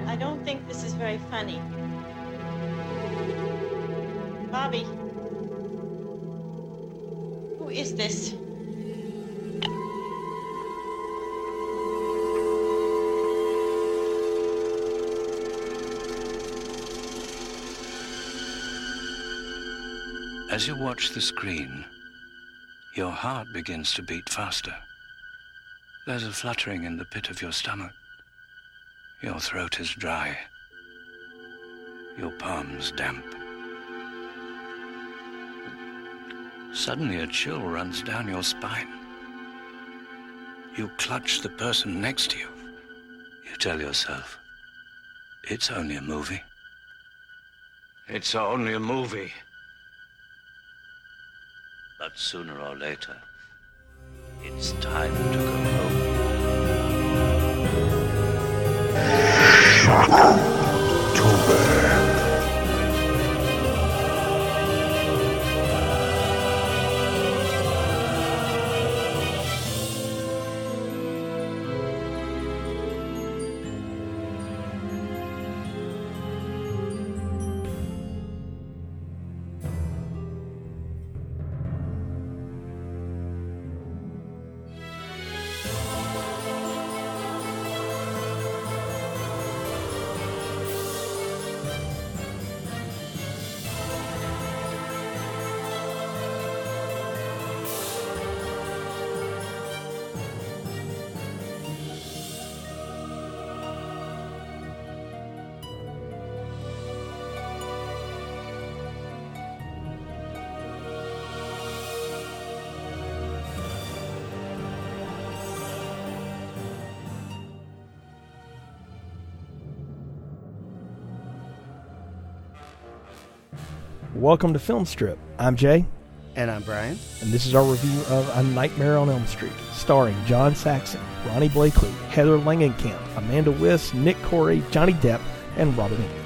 Robert, I don't think this is very funny. Bobby. Who is this? As you watch the screen, your heart begins to beat faster. There's a fluttering in the pit of your stomach. Your throat is dry. Your palms damp. Suddenly a chill runs down your spine. You clutch the person next to you. You tell yourself, it's only a movie. It's only a movie. But sooner or later, it's time to go home. 啊啊啊啊啊啊啊啊啊啊啊啊啊啊 Welcome to Film Strip. I'm Jay, And I'm Brian. and this is our review of A Nightmare on Elm Street, starring John Saxon, Ronee Blakley, Heather Langenkamp, Amanda Wyss, Nick Corri, Johnny Depp, and Robert Englund.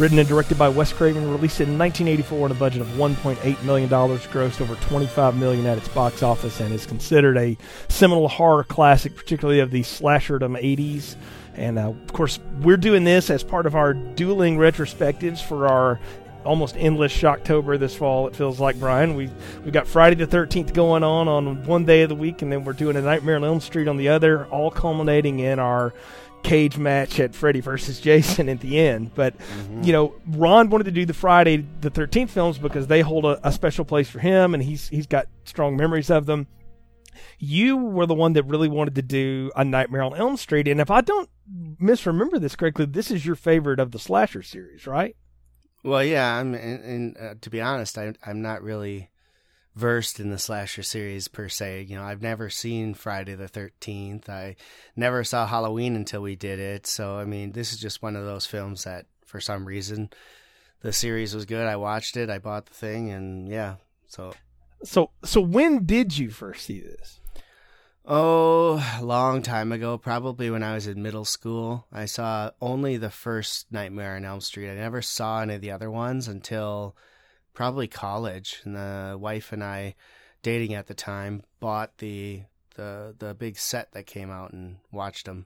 Written and directed by Wes Craven, released in 1984 on a budget of 1.8 million dollars, grossed over 25 million at its box office, and is considered a seminal horror classic, particularly of the slasherdom 80s. And uh, of course, we're doing this as part of our dueling retrospectives for our almost endless Shocktober this fall. It feels like Brian. We we got Friday the Thirteenth going on on one day of the week, and then we're doing a Nightmare on Elm Street on the other, all culminating in our cage match at Freddy versus Jason at the end. But mm-hmm. you know, Ron wanted to do the Friday the Thirteenth films because they hold a, a special place for him, and he's he's got strong memories of them. You were the one that really wanted to do a Nightmare on Elm Street, and if I don't misremember this correctly, this is your favorite of the slasher series, right? Well, yeah, I'm, and, and uh, to be honest, I, I'm not really versed in the slasher series per se. You know, I've never seen Friday the 13th. I never saw Halloween until we did it. So, I mean, this is just one of those films that, for some reason, the series was good. I watched it, I bought the thing, and yeah. So, So so when did you first see this? Oh, a long time ago, probably when I was in middle school. I saw only the first Nightmare on Elm Street. I never saw any of the other ones until probably college. And the wife and I, dating at the time, bought the the the big set that came out and watched them.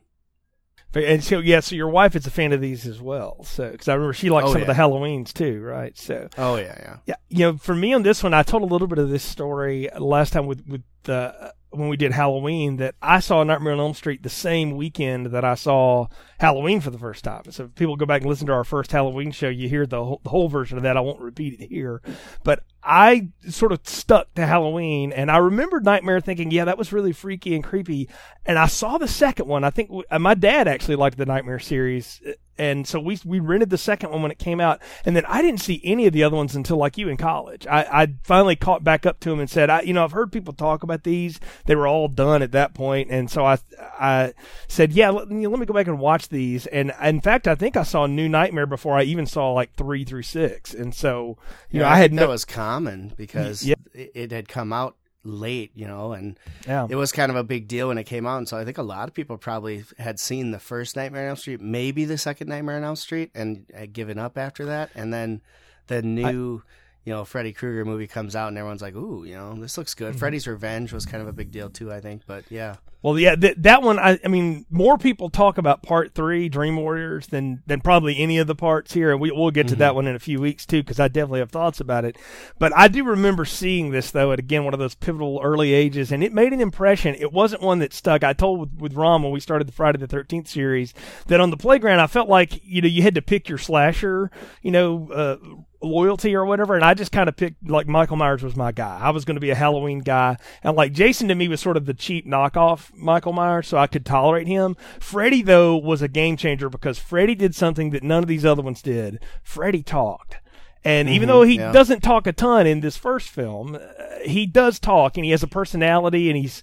And so yeah, so your wife is a fan of these as well. So because I remember she liked Oh, some of the. Halloweens too, right? So Oh yeah, yeah. yeah, you know, for me on this one, I told a little bit of this story last time with with the when we did Halloween that I saw Nightmare on Elm Street the same weekend that I saw Halloween for the first time. So if people go back and listen to our first Halloween show, you hear the whole, the whole version of that. I won't repeat it here, but I sort of stuck to Halloween, and I remembered Nightmare thinking, yeah, that was really freaky and creepy. And I saw the second one. I think uh, my dad actually liked the Nightmare series, and so we we rented the second one when it came out, and then I didn't see any of the other ones until like you in college. I, I finally caught back up to him and said, I you know I've heard people talk about these. They were all done at that point. and so I I said, yeah, let, you know, let me go back and watch these. And in fact, I think I saw New Nightmare before I even saw like three through six, and so you know Yeah, I had no was common because Yeah. it, had come out late, you know, and yeah. it was kind of a big deal when it came out. And so I think a lot of people probably had seen the first Nightmare on Elm Street, maybe the second Nightmare on Elm Street, and had given up after that. And then the new, you know, Freddy Krueger movie comes out and everyone's like, ooh, you know, this looks good. Mm-hmm. Freddy's Revenge was kind of a big deal too, I think. But yeah, Well, yeah, th- that one. I, I mean, more people talk about Part Three, Dream Warriors, than than probably any of the parts here, and we we'll get to that one in a few weeks too, because I definitely have thoughts about it. But I do remember seeing this though at again one of those pivotal early ages, and it made an impression. It wasn't one that stuck. I told with, with Ron when we started the Friday the Thirteenth series that on the playground I felt like you know you had to pick your slasher, you know. Uh, loyalty or whatever and I just kind of picked like Michael Myers was my guy. I was going to be a Halloween guy and like Jason to me was sort of the cheap knockoff Michael Myers so I could tolerate him. Freddy though was a game changer because Freddy did something that none of these other ones did. Freddy talked. And even though he yeah. doesn't talk a ton in this first film, uh, he does talk and he has a personality and he's,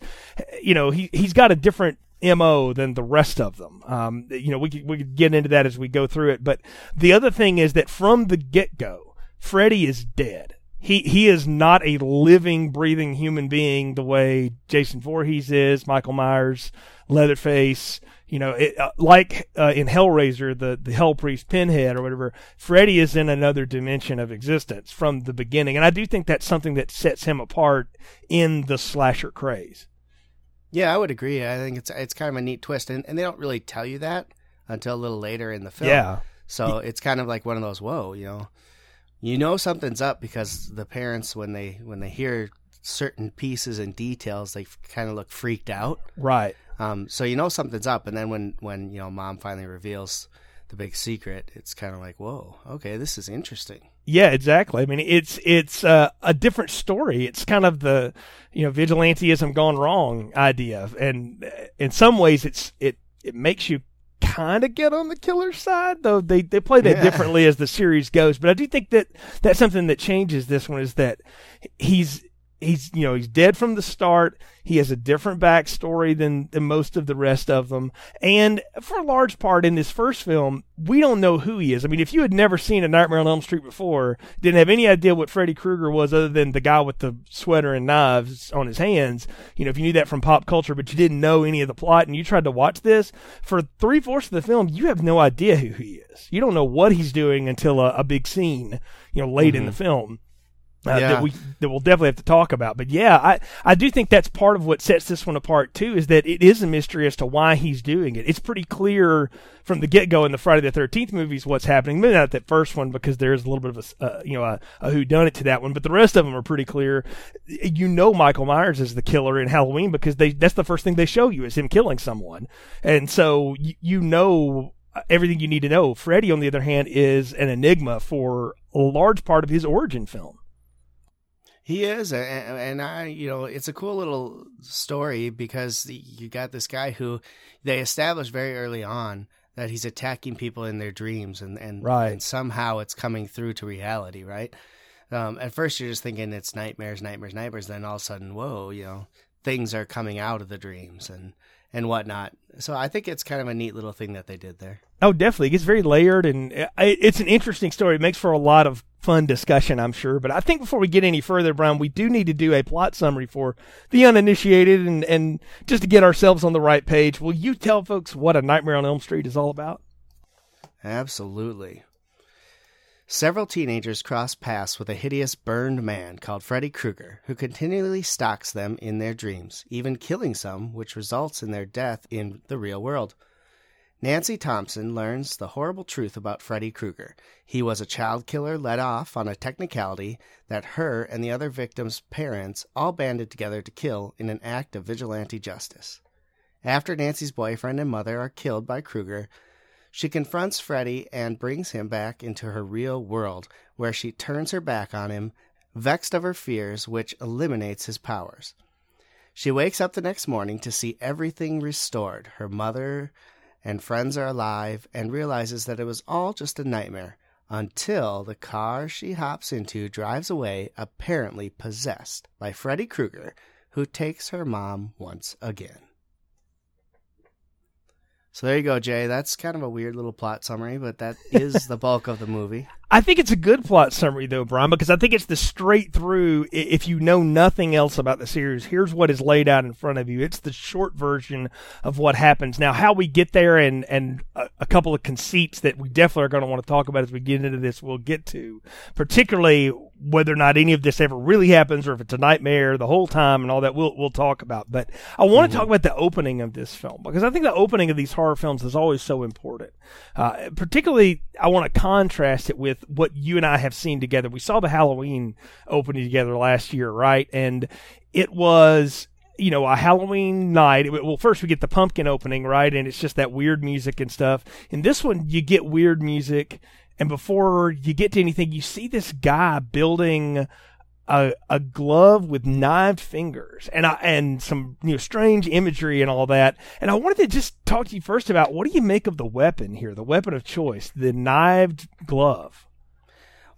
you know, he, he's got a different mo than the rest of them. Um, you know, we could, we could get into that as we go through it. But the other thing is that from the get go, Freddy is dead. He he is not a living, breathing human being the way Jason Voorhees is, Michael Myers, Leatherface. You know, it, uh, like uh, in Hellraiser, the the Hell Priest Pinhead or whatever. Freddy is in another dimension of existence from the beginning, and I do think that's something that sets him apart in the slasher craze. yeah, I would agree. I think it's it's kind of a neat twist, and, and they don't really tell you that until a little later in the film. Yeah. So it's kind of like one of those, whoa, you know, you know something's up because the parents when they when they hear certain pieces and details, they kind of look freaked out. Right. Um, so you know something's up, and then when when you know mom finally reveals the big secret, it's kind of like, whoa, okay, this is interesting. Yeah, exactly. I mean, it's it's uh, a different story. It's kind of the you know vigilanteism gone wrong idea, and uh, in some ways, it's it it makes you kind of get on the killer's side, though they they play that Yeah. differently as the series goes. But I do think that that's something that changes this one is that he's he's you know he's dead from the start. He has a different backstory than than most of the rest of them, and for a large part in this first film, we don't know who he is. I mean, if you had never seen a Nightmare on Elm Street before, didn't have any idea what Freddy Krueger was other than the guy with the sweater and knives on his hands, you know, if you knew that from pop culture, but you didn't know any of the plot, and you tried to watch this for three fourths of the film, you have no idea who he is. You don't know what he's doing until a, a big scene, you know, late in the mm-hmm. film uh, Yeah. that we that we'll definitely have to talk about. But yeah, I I do think that's part of what sets this one apart too, is that it is a mystery as to why he's doing it. It's pretty clear from the get go in the Friday the Thirteenth movies what's happening. Maybe not that first one because there's a little bit of a uh, you know a, a who done it to that one, but the rest of them are pretty clear. You know Michael Myers is the killer in Halloween because they that's the first thing they show you is him killing someone, and so you, you know everything you need to know. Freddy, on the other hand, is an enigma for a large part of his origin film. He is, and, I, you know, it's a cool little story because you got this guy who they established very early on that he's attacking people in their dreams, and and, Right. and somehow it's coming through to reality, right? Um, at first, you're just thinking it's nightmares, nightmares, nightmares. Then all of a sudden, whoa, you know, things are coming out of the dreams and and whatnot. So I think it's kind of a neat little thing that they did there. Oh, definitely. It gets very layered, and uh, it's an interesting story. It makes for a lot of fun discussion, I'm sure. But I think before we get any further, Brian, we do need to do a plot summary for the uninitiated, and, and just to get ourselves on the right page. Will you tell folks what A Nightmare on Elm Street is all about? Absolutely. Several teenagers cross paths with a hideous burned man called Freddy Krueger, who continually stalks them in their dreams, even killing some, which results in their death in the real world. Nancy Thompson learns the horrible truth about Freddy Krueger. He was a child killer let off on a technicality that her and the other victims' parents all banded together to kill in an act of vigilante justice. After Nancy's boyfriend and mother are killed by Krueger, she confronts Freddy and brings him back into her real world, where she turns her back on him, vexed of her fears, which eliminates his powers. She wakes up the next morning to see everything restored. Her mother and friends are alive and realizes that it was all just a nightmare until the car she hops into drives away, apparently possessed by Freddy Krueger, who takes her mom once again. So there you go, Jay. That's kind of a weird little plot summary, but that is the bulk of the movie. I think it's a good plot summary though, Brian, because I think it's the straight through. If you know nothing else about the series, here's what is laid out in front of you. It's the short version of what happens. Now, how we get there, and and a, a couple of conceits that we definitely are going to want to talk about as we get into this, we'll get to. Particularly whether or not any of this ever really happens, or if it's a nightmare the whole time, and all that. We'll we'll talk about. But I want to mm-hmm. talk about the opening of this film because I think the opening of these horror films is always so important. Uh, particularly, I want to contrast it with with what you and I have seen together. We saw the Halloween opening together last year, right? And it was you know, a Halloween night. Well, first we get the pumpkin opening, right? And it's just that weird music and stuff. In this one, you get weird music. And before you get to anything, you see this guy building a, a glove with knived fingers and I, and some you know strange imagery and all that. And I wanted to just talk to you first about what do you make of the weapon here, the weapon of choice, the knived glove.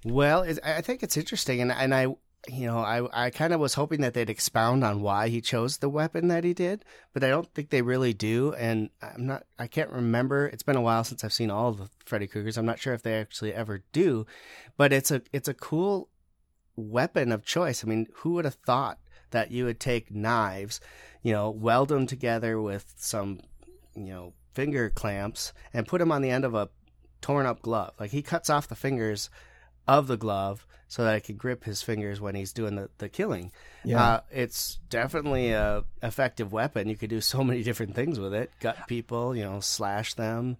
Well, I think it's interesting, and and I you know, I I kind of was hoping that they'd expound on why he chose the weapon that he did, but I don't think they really do. And I'm not, I can't remember. It's been a while since I've seen all the Freddy Kruegers. I'm not sure if they actually ever do, but it's a it's a cool weapon of choice. I mean, who would have thought that you would take knives, you know, weld them together with some, you know, finger clamps and put them on the end of a torn up glove? Like he cuts off the fingers of the glove so that I could grip his fingers when he's doing the, the killing. Yeah. Uh, it's definitely a effective weapon. You could do so many different things with it. Gut people, you know, slash them,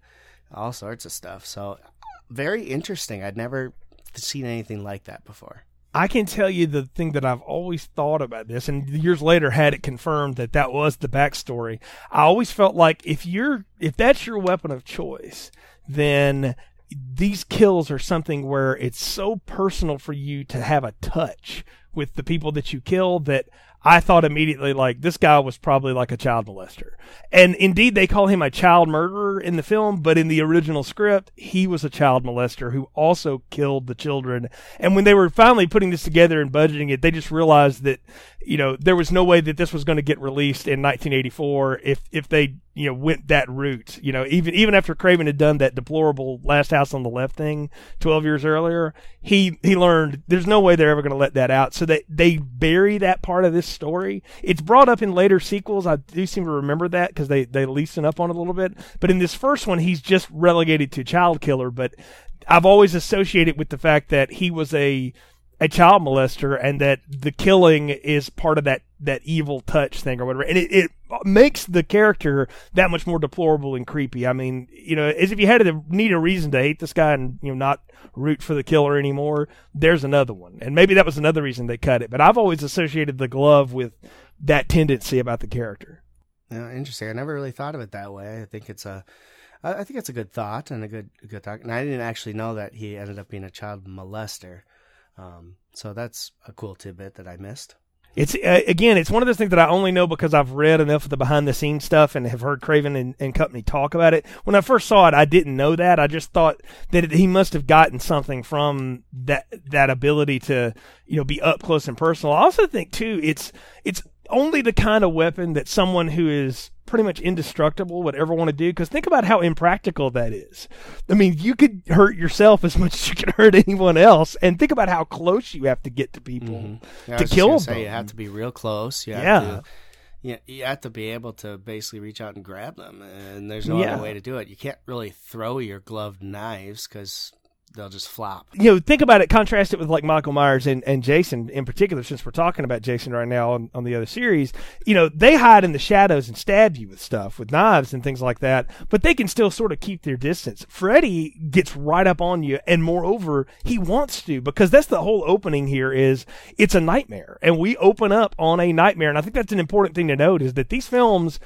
all sorts of stuff. So very interesting. I'd never seen anything like that before. I can tell you the thing that I've always thought about this, and years later had it confirmed that that was the backstory. I always felt like if you're if that's your weapon of choice, then these kills are something where it's so personal for you to have a touch with the people that you kill that I thought immediately like this guy was probably like a child molester. And indeed they call him a child murderer in the film, but in the original script, he was a child molester who also killed the children. And when they were finally putting this together and budgeting it, they just realized that, you know, there was no way that this was going to get released in 1984 if if they you know went that route you know even even after craven had done that deplorable last house on the left thing 12 years earlier he he learned there's no way they're ever going to let that out so they they bury that part of this story. It's brought up in later sequels. I do seem to remember that because they they loosen up on it a little bit. But in this first one he's just relegated to child killer. But i've always associated with the fact that he was a a child molester and that the killing is part of that that evil touch thing or whatever. And it, it makes the character that much more deplorable and creepy i mean you know as if you had to need a reason to hate this guy and you know not root for the killer anymore there's another one and maybe that was another reason they cut it but i've always associated the glove with that tendency about the character yeah interesting i never really thought of it that way i think it's a I think it's a good thought and a good good thought. And I didn't actually know that he ended up being a child molester. Um, so that's a cool tidbit that I missed. It's uh, again, it's one of those things that I only know because I've read enough of the behind the scenes stuff and have heard Craven and, and, company talk about it. When I first saw it, I didn't know that. I just thought that he must have gotten something from that that ability to you know be up close and personal. I also think too, it's it's only the kind of weapon that someone who is pretty much indestructible would ever want to do. Because think about how impractical that is. I mean, you could hurt yourself as much as you can hurt anyone else, and think about how close you have to get to people mm-hmm. yeah, to kill them. you have to be real close. You yeah. To, you, you have to be able to basically reach out and grab them, and there's no yeah. other way to do it. You can't really throw your gloved knives because they'll just flop. You know, think about it. Contrast it with like Michael Myers and, and Jason in particular, since we're talking about Jason right now on, on the other series. You know, they hide in the shadows and stab you with stuff, with knives and things like that, but they can still sort of keep their distance. Freddy gets right up on you, and moreover, he wants to because that's the whole opening here. Is it's a nightmare, and we open up on a nightmare, and I think that's an important thing to note is that these films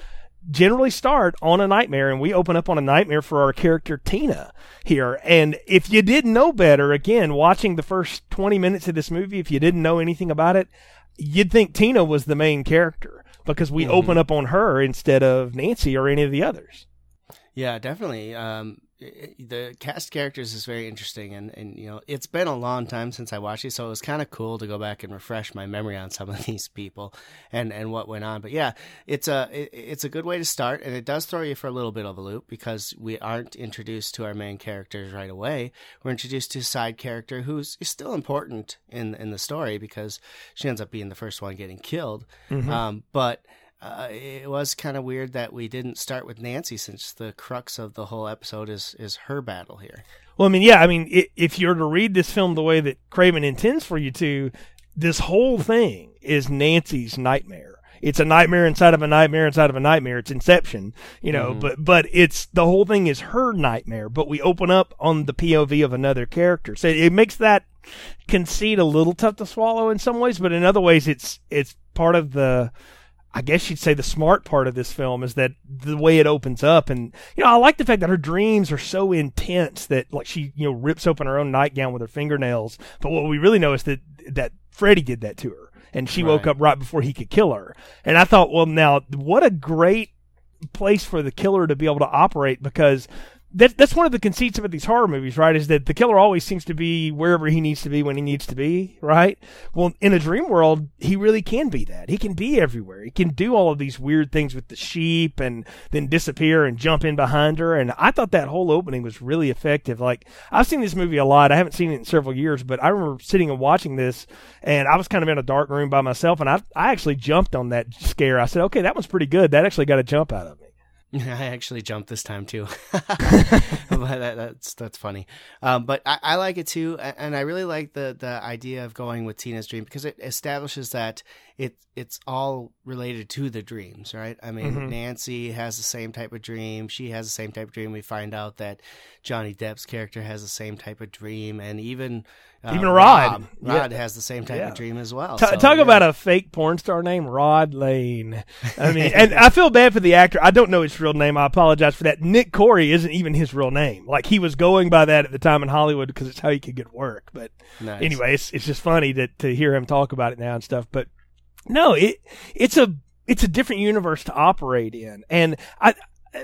generally start on a nightmare and we open up on a nightmare for our character Tina here. And if you didn't know better, again, watching the first 20 minutes of this movie, if you didn't know anything about it, you'd think Tina was the main character because we mm-hmm. open up on her instead of Nancy or any of the others. Yeah, definitely. Um, the cast characters is very interesting, and and you know it's been a long time since I watched it so it was kind of cool to go back and refresh my memory on some of these people and and what went on. But yeah, it's a it, it's a good way to start, and it does throw you for a little bit of a loop because we aren't introduced to our main characters right away. We're introduced to a side character who's still important in in the story because she ends up being the first one getting killed. Mm-hmm. Um, but uh, it was kind of weird that we didn't start with Nancy since the crux of the whole episode is is her battle here. Well, I mean, yeah, I mean, i if you're to read this film the way that Craven intends for you to, this whole thing is Nancy's nightmare. It's a nightmare inside of a nightmare inside of a nightmare. It's Inception, you know, Mhm. but but it's the whole thing is her nightmare. But we open up on the POV of another character, so it makes that conceit a little tough to swallow in some ways, but in other ways, it's it's part of the. I guess you'd say the smart part of this film is that the way it opens up, and you know, I like the fact that her dreams are so intense that like she, you know, rips open her own nightgown with her fingernails. But what we really know is that that Freddy did that to her, and she woke up right before he could kill her. And I thought, well, now what a great place for the killer to be able to operate because that, that's one of the conceits about these horror movies, right? Is that the killer always seems to be wherever he needs to be when he needs to be, right? Well, in a dream world, he really can be that. He can be everywhere. He can do all of these weird things with the sheep and then disappear and jump in behind her. And I thought that whole opening was really effective. Like, I've seen this movie a lot. I haven't seen it in several years, but I remember sitting and watching this and I was kind of in a dark room by myself and I, I actually jumped on that scare. I said, okay, that one's pretty good. That actually got a jump out of me. I actually jumped this time too, but that, that's that's funny. Um, but I, I like it too, and I really like the the idea of going with Tina's dream because it establishes that it it's all related to the dreams, right? I mean, Mhm. Nancy has the same type of dream. She has the same type of dream. We find out that Johnny Depp's character has the same type of dream, and even uh, Even Rod. Rob, Yeah. Rod has the same type Yeah. of dream as well. Ta So, talk yeah. about a fake porn star name, Rod Lane. I mean, and I feel bad for the actor. I don't know his real name. I apologize for that. Nick Corri isn't even his real name. Like he was going by that at the time in Hollywood because it's how he could get work. But Nice. anyway, it's, it's just funny to to hear him talk about it now and stuff. But no, it it's a it's a different universe to operate in, and I.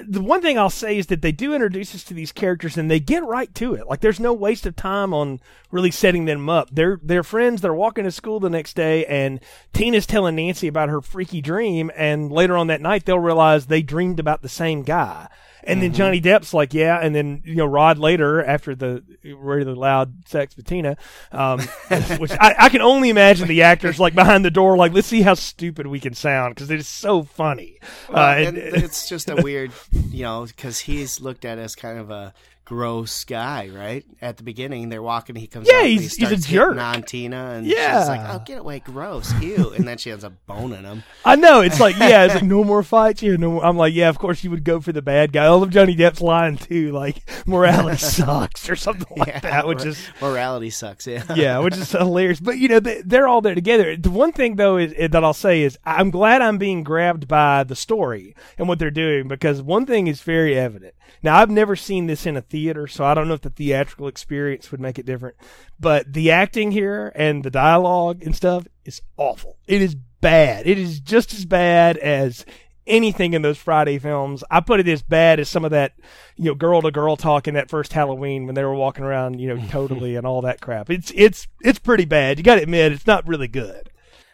The one thing I'll say is that they do introduce us to these characters and they get right to it. Like there's no waste of time on really setting them up. They're they're friends. They're walking to school the next day, and Tina's telling Nancy about her freaky dream, and later on that night they'll realize they dreamed about the same guy. And then Johnny Depp's like, yeah, and then you know Rod later after the really loud sex with Tina, um, which I, I can only imagine the actors like behind the door, like let's see how stupid we can sound because it is so funny. Well, Uh, and and- it's just a weird, you know, because he's looked at as kind of a gross guy, right? At the beginning, they're walking, he comes Yeah, out, and he's- he he's a jerk. on Tina, and Yeah. she's like, "Oh, get away, gross, ew," and then she ends up boning him. I know it's like yeah, it's like no more fights here. No, more. I'm like yeah, of course you would go for the bad guy. I love Johnny Depp's line too, like morality sucks or something like Yeah, that, which is morality sucks. Yeah, yeah, which is hilarious. But you know, they, they're all there together. The one thing though is, is that I'll say is I'm glad I'm being grabbed by the story and what they're doing because one thing is very evident. Now I've never seen this in a theater, so I don't know if the theatrical experience would make it different. But the acting here and the dialogue and stuff is awful. It is bad. It is just as bad as anything in those Friday films. I put it as bad as some of that, you know, girl to girl talk in that first Halloween when they were walking around, you know, totally and all that crap. It's it's it's pretty bad. You got to admit, it's not really good.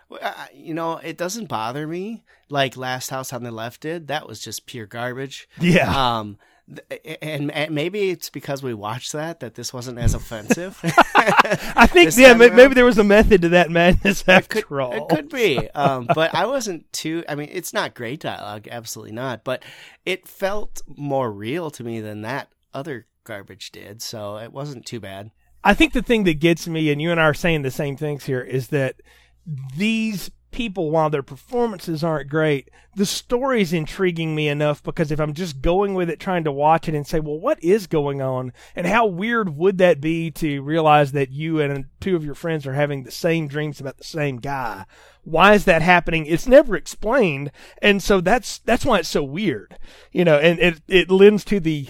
Well, you know, it doesn't bother me like Last House on the Left did. That was just pure garbage. Yeah. Um, and, and maybe it's because we watched that that this wasn't as offensive. I think yeah, time ma- around? maybe there was a method to that madness after could, all. It could be. Um, but I wasn't too. I mean, it's not great dialogue, absolutely not. But it felt more real to me than that other garbage did. So it wasn't too bad. I think the thing that gets me, and you and I are saying the same things here, is that these people, while their performances aren't great, the story's intriguing me enough because if I'm just going with it, trying to watch it and say, well, what is going on? And how weird would that be to realize that you and two of your friends are having the same dreams about the same guy? Why is that happening? It's never explained. And so that's, that's why it's so weird, you know, and it, it lends to the,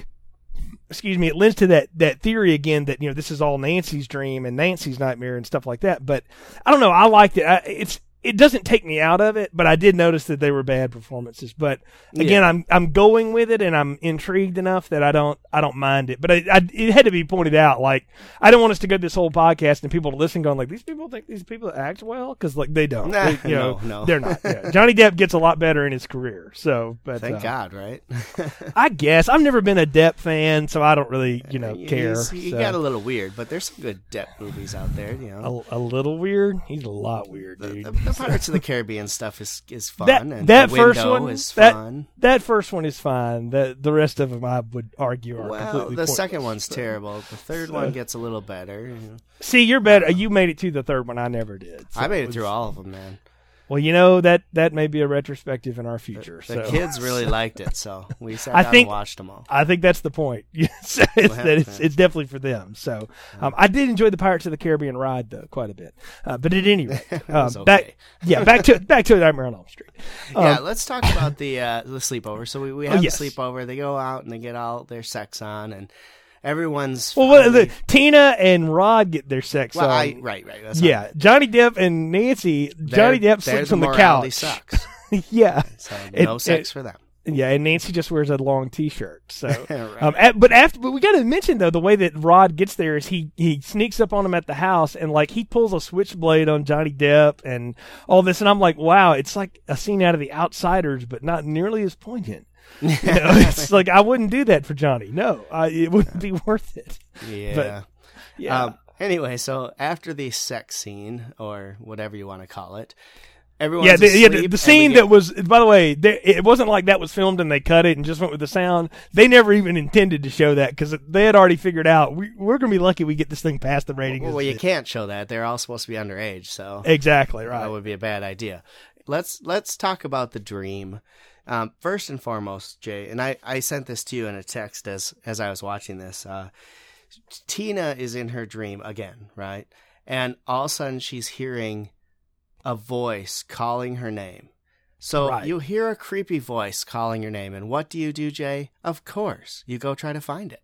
excuse me, it lends to that that theory again that you know this is all Nancy's dream and Nancy's nightmare and stuff like that. But I don't know. I liked it. I, it's it doesn't take me out of it, but I did notice that they were bad performances. But again, Yeah. I'm I'm going with it, and I'm intrigued enough that I don't I don't mind it. But I, I, it had to be pointed out. Like I don't want us to go this whole podcast and people to listen going like these people think these people act well because like they don't. Nah, They- you know, no, no. they're not. Yeah. Johnny Depp gets a lot better in his career. So, but Thank uh, God, right? I guess I've never been a Depp fan, so I don't really you know care. He so. got a little weird, but there's some good Depp movies out there. You know, a, a little weird. He's a lot weird, dude. the, the Pirates of the Caribbean stuff is is fun, that and that the first one is that fun. that first one is fine. The the rest of them I would argue are Well, completely the pointless. second one's terrible. The third So- one gets a little better. See, you're better. You made it to the third one. I never did. So I made it was- through all of them, man. Well, you know that that may be a retrospective in our future. The so kids really liked it, so we sat I down think- and watched them all. I think that's the point. It's, that it's, it's definitely for them. So um, I did enjoy the Pirates of the Caribbean ride though quite a bit. Uh, but at any rate, um, okay. back yeah back to back to Nightmare on Elm Street. Um, yeah, let's talk about the uh, the sleepover. So we, we have Oh, yes. the sleepover. They go out and they get all their sex on, and everyone's well, what, the, Tina and Rod get their sex well, on. I, right, right. That's yeah, Johnny Depp and Nancy. Johnny Depp sleeps on the couch. Sucks. yeah, So It- no sex it- for them. yeah, and Nancy just wears a long T-shirt. So, Right. um, at- but after, but we got to mention though the way that Rod gets there is he he sneaks up on him at the house and like he pulls a switchblade on Johnny Depp and all this, and I'm like, wow, it's like a scene out of The Outsiders, but not nearly as poignant. You know, it's like I wouldn't do that for Johnny. No, I, it wouldn't be worth it. Yeah. Yeah. Um, anyway, so after the sex scene or whatever you want to call it, everyone. yeah, the, yeah, the, the scene get- that was, by the way, there, it wasn't like that was filmed and they cut it and just went with the sound. They never even intended to show that because they had already figured out we, we're going to be lucky we get this thing past the rating. well, you can't show that. They're all supposed to be underage, so Exactly right. that would be a bad idea. Let's let's talk about the dream. Um, first and foremost, Jay, and I, I sent this to you in a text as as I was watching this. Uh, Tina is in her dream again, right? And all of a sudden she's hearing a voice calling her name. So Right. you hear a creepy voice calling your name, and what do you do, Jay? Of course, you go try to find it.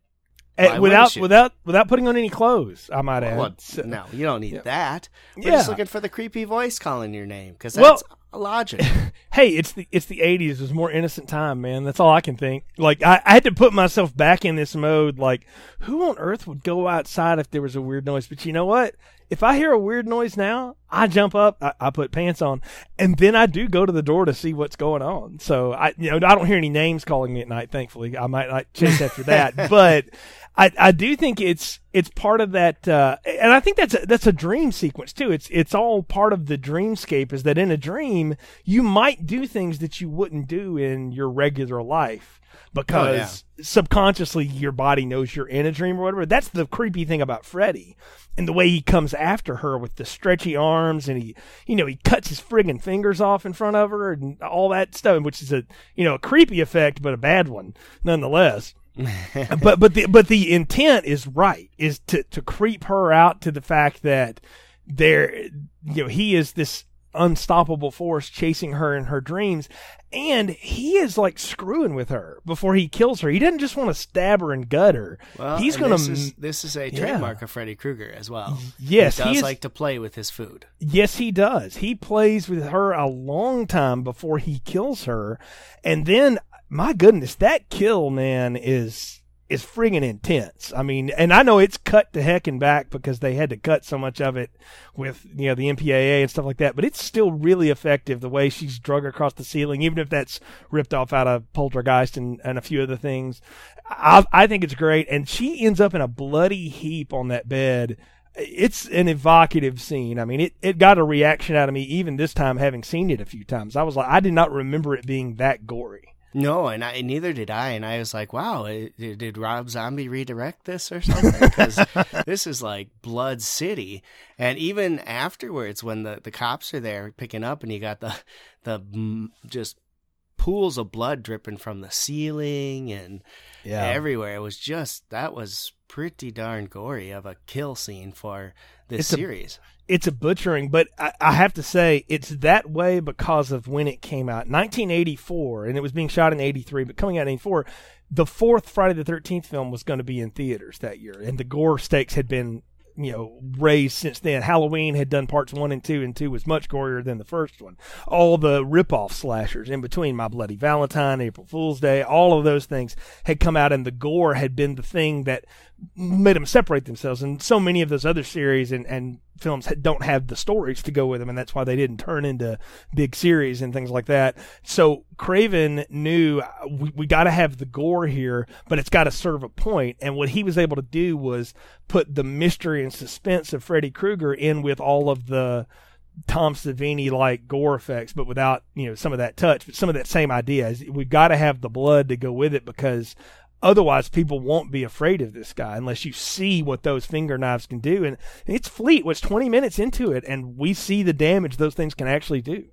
Eh, why without without without putting on any clothes, I might add. Well, no, you don't need yeah. that. We're Yeah. just looking for the creepy voice calling your name because Well- logical. hey, it's the it's the eighties. It was more innocent time, man. That's all I can think. Like I, I had to put myself back in this mode. Like, who on earth would go outside if there was a weird noise? But you know what? If I hear a weird noise now, I jump up, I, I put pants on, and then I do go to the door to see what's going on. So I, you know, I don't hear any names calling me at night. Thankfully, I might not chase after that, but I, I do think it's it's part of that, uh, and I think that's a, that's a dream sequence too. It's it's all part of the dreamscape. Is that in a dream you might do things that you wouldn't do in your regular life because subconsciously your body knows you're in a dream or whatever. That's the creepy thing about Freddy and the way he comes after her with the stretchy arms and he, you know, he cuts his friggin' fingers off in front of her and all that stuff, which is a, you know, a creepy effect, but a bad one nonetheless. but but the but the intent is right is to to creep her out to the fact that there you know he is this unstoppable force chasing her in her dreams and he is like screwing with her before he kills her he doesn't just want to stab her and gut her Well, he's gonna This is, this is a Yeah. trademark of Freddy Krueger as well. yes he he is, like to play with his food. Yes, he does. He plays with her a long time before he kills her. And then, my goodness, that kill, man, is is friggin' intense. I mean, and I know it's cut to heck and back because they had to cut so much of it with, you know, the MPAA and stuff like that, but it's still really effective the way she's drug across the ceiling, even if that's ripped off out of Poltergeist and, and a few other things. I, I think it's great. And she ends up in a bloody heap on that bed it's an evocative scene. I mean, it, it got a reaction out of me even this time, having seen it a few times. I was like, I did not remember it being that gory. No, and I, neither did I. And I was like, wow, did, did Rob Zombie redirect this or something? Because this is like Blood City. And even afterwards, when the, the cops are there picking up and you got the, the just pools of blood dripping from the ceiling and everywhere, it was just, that was pretty darn gory of a kill scene for this It's a- series. It's a butchering, but I, I have to say it's that way because of when it came out, 1984, and it was being shot in 83, but coming out in 84. The fourth Friday the 13th film was going to be in theaters that year, and the gore stakes had been you know raised since then. Halloween had done parts one and two, and two was much gorier than the first one. All the rip-off slashers in between, My Bloody Valentine, April Fool's Day, all of those things had come out, and the gore had been the thing that made them separate themselves. And so many of those other series and, and films don't have the stories to go with them, and that's why they didn't turn into big series and things like that. So Craven knew uh, we, we got to have the gore here, but it's got to serve a point. And what he was able to do was put the mystery and suspense of Freddy Krueger in with all of the Tom Savini like gore effects, but without you know some of that touch, but some of that same idea. We've got to have the blood to go with it because Otherwise, people won't be afraid of this guy unless you see what those finger knives can do. And it's Fleet was 20 minutes into it, and we see the damage those things can actually do.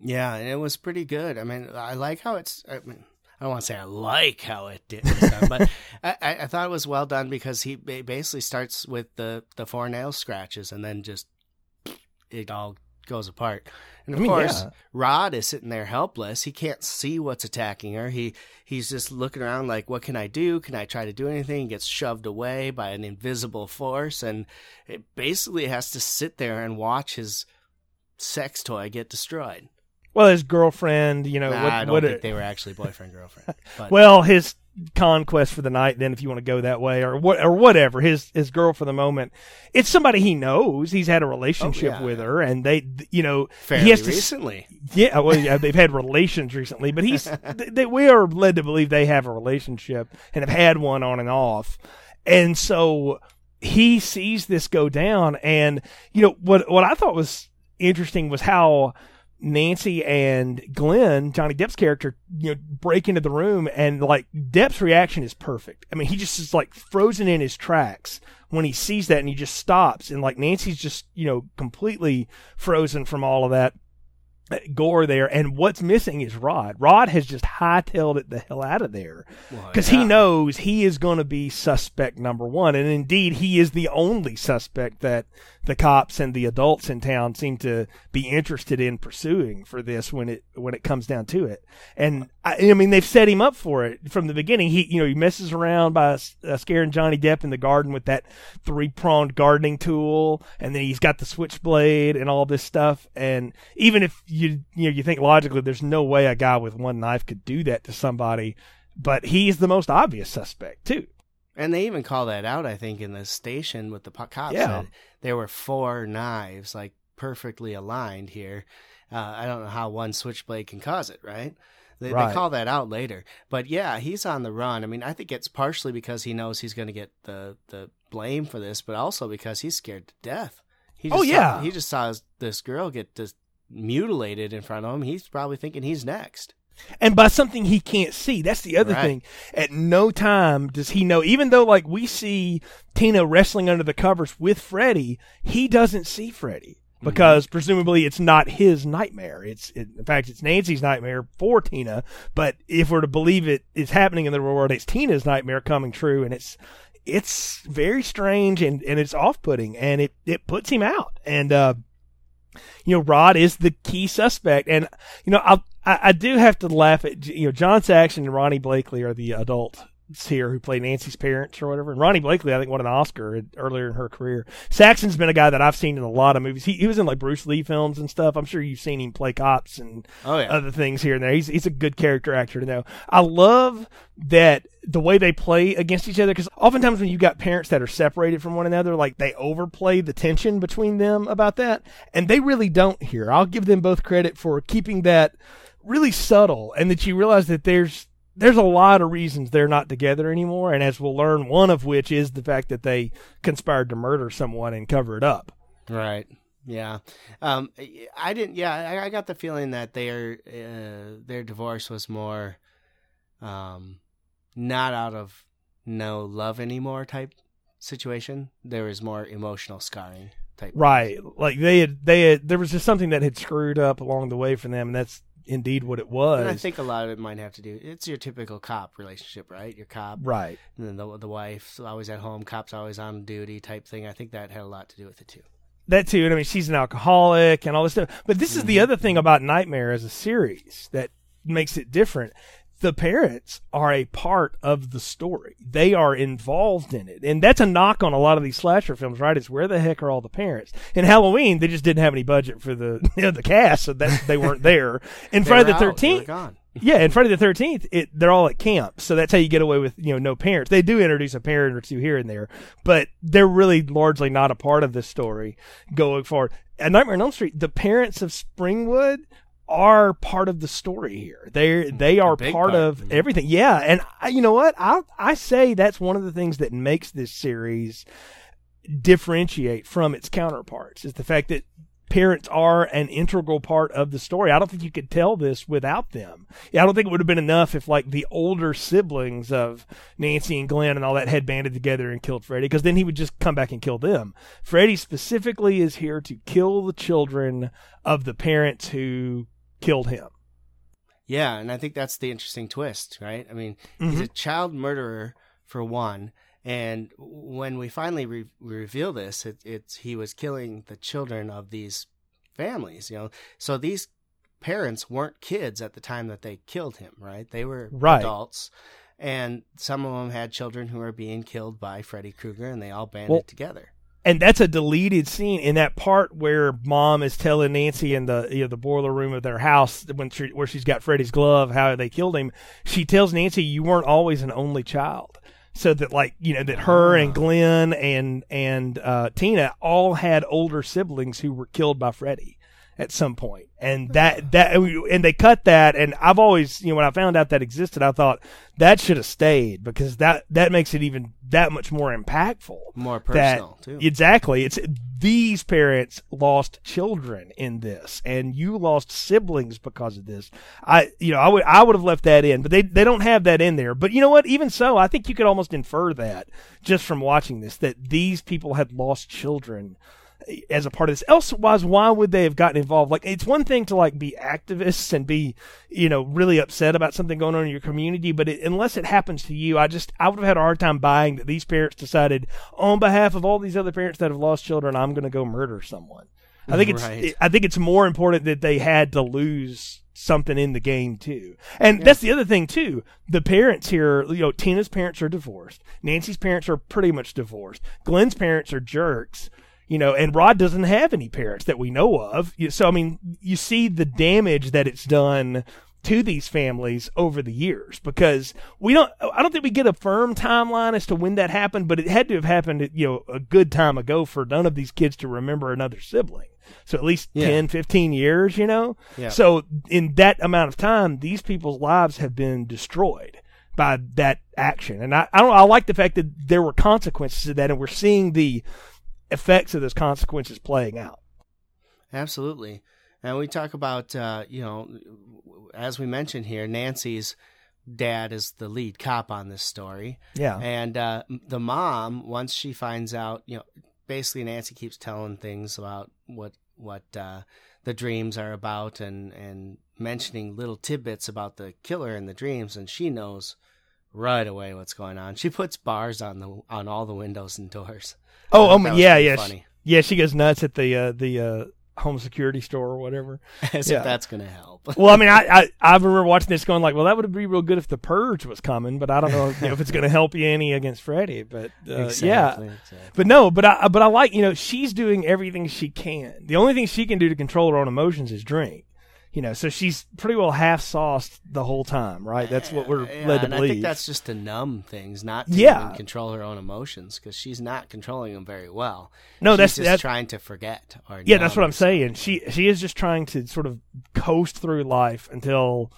Yeah, and it was pretty good. I mean, I like how it's. I mean, I don't want to say I like how it did, but I, I thought it was well done because he basically starts with the the four nail scratches and then just it all goes apart. And of I mean, course, yeah. Rod is sitting there helpless. He can't see what's attacking her. He he's just looking around like, what can I do? Can I try to do anything? He gets shoved away by an invisible force, and it basically has to sit there and watch his sex toy get destroyed. Well, his girlfriend, you know, nah, what, I don't what think it, they were actually boyfriend girlfriend. well, his conquest for the night then if you want to go that way or what or whatever his his girl for the moment. It's somebody he knows he's had a relationship oh, yeah. with her and they you know Fairly he has to, recently. Yeah well yeah, they've had relations recently but he's they, we are led to believe they have a relationship and have had one on and off. And so he sees this go down and you know what what I thought was interesting was how Nancy and Glenn, Johnny Depp's character, you know, break into the room and like Depp's reaction is perfect. I mean, he just is like frozen in his tracks when he sees that and he just stops and like Nancy's just, you know, completely frozen from all of that gore there, and what's missing is Rod. Rod has just hightailed it the hell out of there because well, yeah. he knows he is going to be suspect number one, and indeed he is the only suspect that the cops and the adults in town seem to be interested in pursuing for this when it when it comes down to it. And I, I mean they've set him up for it from the beginning. He you know he messes around by uh, scaring Johnny Depp in the garden with that three pronged gardening tool, and then he's got the switchblade and all this stuff. And even if you you know you think logically, there's no way a guy with one knife could do that to somebody, but he's the most obvious suspect too. And they even call that out, I think, in the station with the cops. Yeah. There were four knives, like perfectly aligned here. Uh, I don't know how one switchblade can cause it, right? They, right. they, call that out later. But yeah, he's on the run. I mean, I think it's partially because he knows he's going to get the, the blame for this, but also because he's scared to death. He oh, just oh, yeah. Saw, he just saw this girl get just mutilated in front of him. He's probably thinking he's next and by something he can't see. That's the other right. thing. At no time does he know, even though like we see Tina wrestling under the covers with Freddy, he doesn't see Freddy. Because mm-hmm. presumably it's not his nightmare. It's it, in fact it's Nancy's nightmare for Tina. But if we're to believe it is happening in the real world, it's Tina's nightmare coming true, and it's it's very strange and and it's off putting, and it it puts him out and. uh you know, Rod is the key suspect. And, you know, I'll, I, I do have to laugh at, you know, John Saxon and Ronee Blakley are the adult here who played Nancy's parents or whatever. And Ronee Blakley, I think, won an Oscar earlier in her career. Saxon's been a guy that I've seen in a lot of movies. He, he was in like Bruce Lee films and stuff. I'm sure you've seen him play cops and oh, yeah. other things here and there. He's, he's a good character actor to know. I love that the way they play against each other because oftentimes when you've got parents that are separated from one another, like they overplay the tension between them about that. And they really don't here. I'll give them both credit for keeping that really subtle and that you realize that there's there's a lot of reasons they're not together anymore, and as we'll learn, one of which is the fact that they conspired to murder someone and cover it up. Right. Yeah. Um, I didn't. Yeah, I, I got the feeling that their uh, their divorce was more, um, not out of no love anymore type situation. There was more emotional scarring type. Right. Like they had they had there was just something that had screwed up along the way for them, and that's indeed what it was. And I think a lot of it might have to do. It's your typical cop relationship, right? Your cop, right? And then the the wife's always at home, cop's always on duty, type thing. I think that had a lot to do with it too. That too. And I mean, she's an alcoholic and all this stuff. But this is mm-hmm. the other thing about Nightmare as a series that makes it different. The parents are a part of the story. They are involved in it. And that's a knock on a lot of these slasher films, right? Is where the heck are all the parents? In Halloween, they just didn't have any budget for the you know, the cast, so that they weren't there. In Friday the out. They were thirteenth yeah, and Friday the Thirteenth, it they're all at camp, so that's how you get away with you know no parents. They do introduce a parent or two here and there, but they're really largely not a part of this story going forward. At Nightmare on Elm Street, the parents of Springwood are part of the story here. They they are part, part, of mhm. everything. Yeah, and I, you know what? I I say that's one of the things that makes this series differentiate from its counterparts is the fact that parents are an integral part of the story. I don't think you could tell this without them. Yeah, I don't think it would have been enough if like the older siblings of Nancy and Glenn and all that had banded together and killed Freddy because then he would just come back and kill them. Freddy specifically is here to kill the children of the parents who killed him. Yeah, and I think that's the interesting twist, right? I mean, he's Mm-hmm. a child murderer for one, and when we finally re- reveal this, it, it's he was killing the children of these families. You know, so these parents weren't kids at the time that they killed him, right? They were Right. adults, and some of them had children who were being killed by Freddy Krueger, and they all banded Well, together. And that's a deleted scene in that part where mom is telling Nancy in the you know the boiler room of their house when she, where she's got Freddy's glove how they killed him. She tells Nancy you weren't always an only child, so that like you know that her and Glenn and and uh, Tina all had older siblings who were killed by Freddy at some point, and that that and they cut that. And I've always you know when I found out that existed, I thought that should have stayed because that that makes it even that much more impactful More that- personal too. Exactly. It's these parents lost children in this, and you lost siblings because of this. I, you know, I would I would have left that in, but they they don't have that in there. But you know what? Even so, I think you could almost infer that just from watching this that these people had lost children as a part of this. Elsewise, why would they have gotten involved? Like, it's one thing to like be activists and be, you know, really upset about something going on in your community, but it, unless it happens to you, I just I would have had a hard time buying that these parents decided on behalf of all these other parents that have lost children, I'm going to go murder someone. I think it's Right. I think it's more important that they had to lose something in the game too. And that's the other thing too. The parents here, you know, Tina's parents are divorced. Nancy's parents are pretty much divorced. Glenn's parents are jerks. You know, and Rod doesn't have any parents that we know of. So I mean, you see the damage that it's done to these families over the years because we don't I don't think we get a firm timeline as to when that happened, but it had to have happened you know a good time ago for none of these kids to remember another sibling. So at least Yeah. ten, fifteen 10, 15 years, you know? Yeah. So in that amount of time, these people's lives have been destroyed by that action. And I, I don't I like the fact that there were consequences to that and we're seeing the effects of those consequences playing out. Absolutely. And we talk about, uh, you know, as we mentioned here, Nancy's dad is the lead cop on this story. Yeah. And uh, the mom, once she finds out, you know, basically Nancy keeps telling things about what what uh, the dreams are about, and and mentioning little tidbits about the killer in the dreams, and she knows right away what's going on. She puts bars on the on all the windows and doors. Oh, um, thought that was yeah, yeah. She, yeah, she goes nuts at the uh, the uh, home security store or whatever. As Yeah. if that's gonna help. Well, I mean, I, I I remember watching this going like, well, that would be real good if the purge was coming, but I don't know, you know, if it's going to help you any against Freddy. But uh, yeah, exactly. exactly. But no, but I but I like you know she's doing everything she can. The only thing she can do to control her own emotions is drink. You know, so she's pretty well half sauced the whole time, right? That's what we're Yeah, led to and believe. I think that's just to numb things, not to Yeah. control her own emotions, because she's not controlling them very well. No, She's that's- just that's- trying to forget. Or yeah, that's what I'm saying. She she is just trying to sort of coast through life until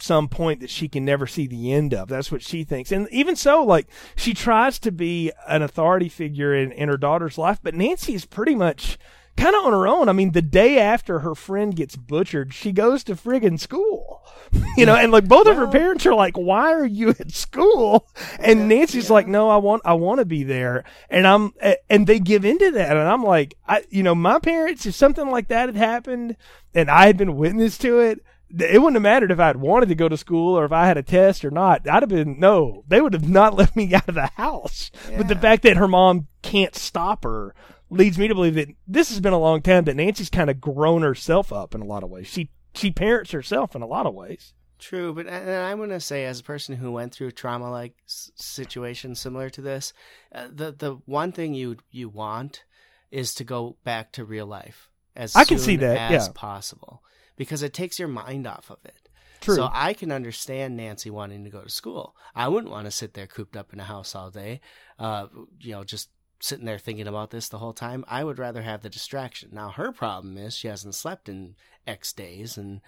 some point that she can never see the end of. That's what she thinks. And even so, like she tries to be an authority figure in, in her daughter's life, but Nancy is pretty much kind of on her own. I mean, the day after her friend gets butchered, she goes to friggin' school. You know, and like both of her parents are like, "Why are you at school?" And Nancy's like, "No, I want, I want to be there." And I'm, and they give into that, and I'm like, I, you know, my parents, if something like that had happened, and I had been witness to it, it wouldn't have mattered if I had wanted to go to school or if I had a test or not. I'd have been no. They would have not let me out of the house. But the fact that her mom can't stop her leads me to believe that this has been a long time that Nancy's kind of grown herself up in a lot of ways. She she parents herself in a lot of ways. True, but and I'm to say, as a person who went through a trauma-like s- situation similar to this, uh, the the one thing you you want is to go back to real life as I can soon see that, as yeah. possible because it takes your mind off of it. True. So I can understand Nancy wanting to go to school. I wouldn't want to sit there cooped up in a house all day, uh, you know, just sitting there thinking about this the whole time. I would rather have the distraction. Now her problem is she hasn't slept in X days, and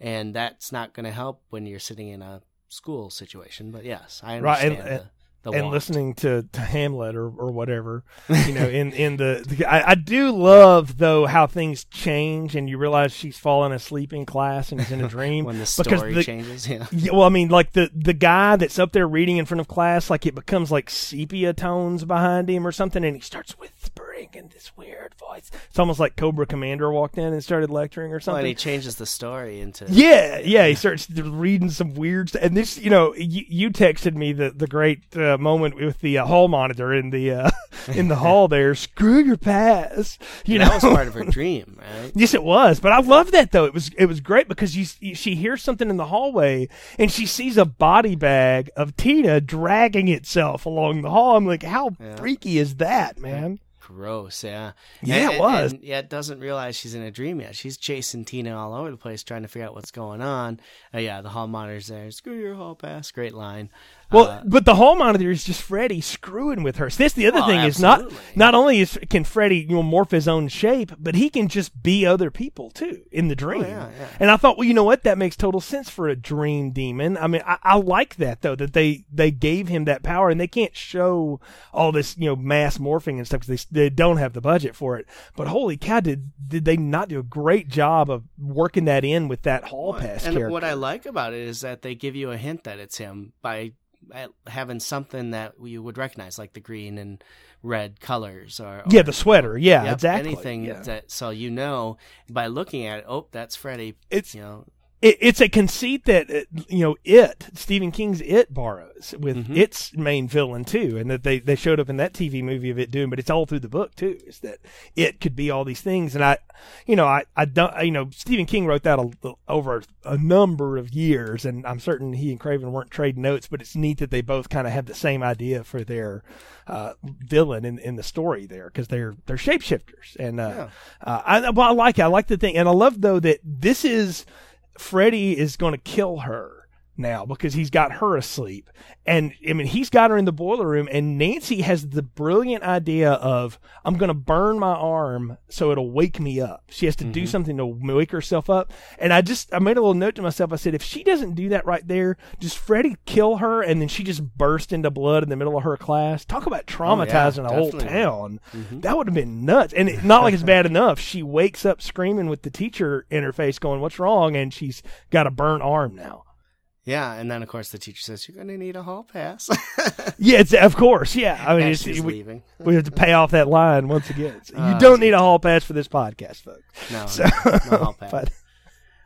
and that's not going to help when you're sitting in a school situation. But yes, I Right, and- understand the and want. listening to, to Hamlet or, or whatever, you know, in in the, the I, I do love though how things change and you realize she's falling asleep in class and is in a dream when the story the- changes. Yeah. Yeah, well, I mean, like the the guy that's up there reading in front of class, like it becomes like sepia tones behind him or something, and he starts whispering in this weird voice. It's almost like Cobra Commander walked in and started lecturing or Well, something. and he changes the story into Yeah, yeah, he starts reading some weird stuff. And this, you know, you, you texted me the the great uh, moment with the uh, hall monitor in the uh, in the hall there. Screw your pass, you that know. was part of her dream, right? Yes, it was, but I love that though. It was it was great because you, you she hears something in the hallway and she sees a body bag of Tina dragging itself along the hall. I'm like, how Yeah. freaky is that, man? Gross, yeah. Yeah, And- it was. And, yet doesn't realize she's in a dream yet. She's chasing Tina all over the place, trying to figure out what's going on. Uh, yeah, the hall monitor's there. Screw your hall pass. Great line. Well, Uh, but the hall monitor is just Freddy screwing with her. So that's the other Well, thing is not not only is can Freddy you know morph his own shape, but he can just be other people too in the dream. Oh, yeah, yeah. And I thought, well, you know what? That makes total sense for a dream demon. I mean, I, I like that though that they they gave him that power, and they can't show all this you know mass morphing and stuff because they they don't have the budget for it. But holy cow, did did they not do a great job of working that in with that hall pass and character? what I like about it is that they give you a hint that it's him by having something that you would recognize, like the green and red colors, or, yeah, the sweater. Yeah, Yep, exactly. Anything yeah. that so you know by looking at it. Oh, that's Freddy. It's You know, it, it's a conceit that uh, you know it Stephen King's It borrows with Mhm. its main villain too, and that they they showed up in that TV movie of it doing, but it's all through the book too. Is that it could be all these things, and I, you know, I I don't you know Stephen King wrote that a, over a number of years, and I'm certain he and Craven weren't trading notes, but it's neat that they both kind of have the same idea for their uh, villain in in the story there because they're they're shapeshifters, and uh, uh, I well, I like it. I like the thing, and I love though that this is. Freddy is going to kill her now because he's got her asleep. And I mean, he's got her in the boiler room, and Nancy has the brilliant idea of, I'm going to burn my arm so it'll wake me up. She has to do mm-hmm. something to wake herself up. And I just, I made a little note to myself. I said, if she doesn't do that right there, does Freddy kill her and then she just burst into blood in the middle of her class? Talk about oh, traumatizing a whole town. Mm-hmm. That would have been nuts. And it, not like it's bad enough. She wakes up screaming with the teacher in her face going, what's wrong? And she's got a burnt arm now. Yeah, and then of course the teacher says you're going to need a hall pass. Yeah, it's, of course. Yeah. I mean, it's, we, leaving. we have to pay off that line once again. So you Uh, don't need a hall pass for this podcast, folks. No, So, no hall pass. but,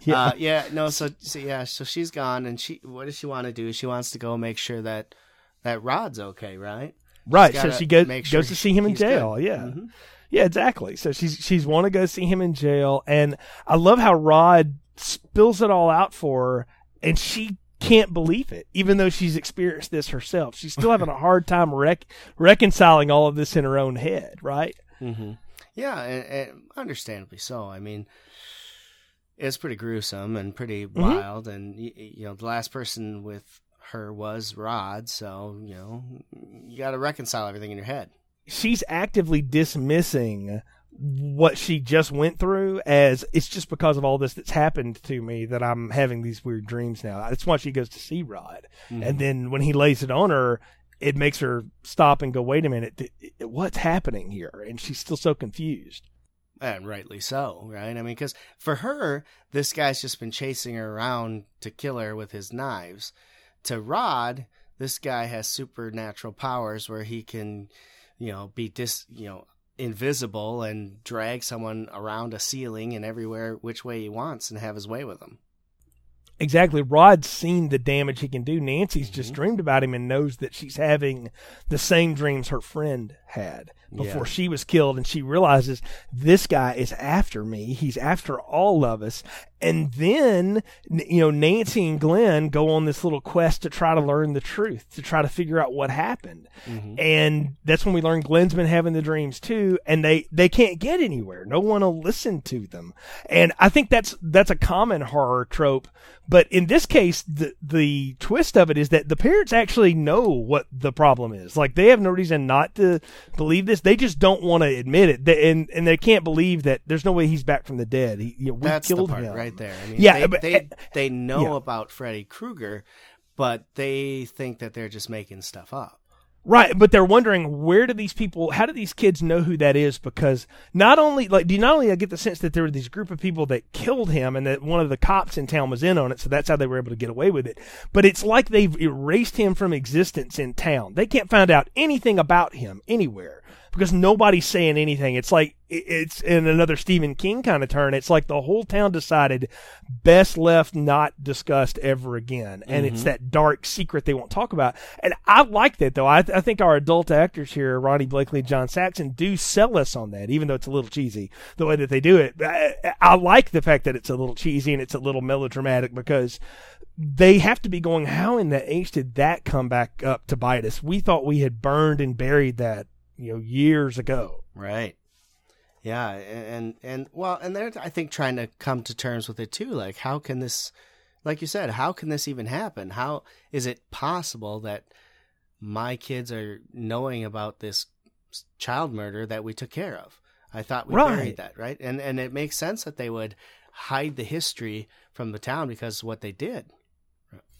yeah. Uh, yeah, no. So, so yeah, so she's gone, and she. What does she want to do? She wants to go make sure that that Rod's okay, right? right. So she goes, sure goes to see him in he's good. jail. Yeah. Mhm. Yeah, exactly. So she's she's want to go see him in jail, and I love how Rod spills it all out for her, and she can't believe it, even though she's experienced this herself. She's still having a hard time rec- reconciling all of this in her own head, right? Mm-hmm. Yeah, and, and understandably so. I mean, it's pretty gruesome and pretty Mm-hmm. wild, and you know, the last person with her was Rod, so you know, you got to reconcile everything in your head. She's actively dismissing what she just went through as it's just because of all this that's happened to me that I'm having these weird dreams now. That's why she goes to see Rod. Mm-hmm. And then when he lays it on her, it makes her stop and go, wait a minute, th- what's happening here? And she's still so confused. And rightly so, right? I mean, because for her, this guy's just been chasing her around to kill her with his knives. To Rod, this guy has supernatural powers where he can, you know, be dis, you know, invisible and drag someone around a ceiling and everywhere which way he wants and have his way with them. Exactly. Rod's seen the damage he can do. Nancy's Mm-hmm. just dreamed about him and knows that she's having the same dreams her friend had before Yeah. she was killed. And she realizes this guy is after me. He's after all of us. And then, you know, Nancy and Glenn go on this little quest to try to learn the truth, to try to figure out what happened. And that's when we learn Glenn's been having the dreams too, and they, they can't get anywhere. No one will listen to them. And I think that's, that's a common horror trope. But in this case, the, the twist of it is that the parents actually know what the problem is. Like they have no reason not to believe this. They just don't want to admit it. They, and, and they can't believe that there's no way he's back from the dead. He, you know, we That's the part him. right there. I mean, Yeah, they but- they, eh, they know yeah. about Freddy Krueger, but they think that they're just making stuff up. Right, but they're wondering where do these people, how do these kids know who that is? Because not only, like, do you not only get the sense that there were these group of people that killed him and that one of the cops in town was in on it, so that's how they were able to get away with it. But it's like they've erased him from existence in town. They can't find out anything about him anywhere because nobody's saying anything. It's like, it's in another Stephen King kind of turn. It's like the whole town decided best left not discussed ever again. And it's mm-hmm. that dark secret they won't talk about. And I like that though. I, I think our adult actors here, Ronee Blakley, John Saxon, do sell us on that, even though it's a little cheesy the way that they do it. I, I like the fact that it's a little cheesy and it's a little melodramatic because they have to be going, how in the H did that come back up to bite us? We thought we had burned and buried that, you know, years ago. Right. Yeah, and and well, and they're I think trying to come to terms with it too. Like, how can this, like you said, how can this even happen? How is it possible that my kids are knowing about this child murder that we took care of? I thought we Right. buried that, right? And and it makes sense that they would hide the history from the town because of what they did.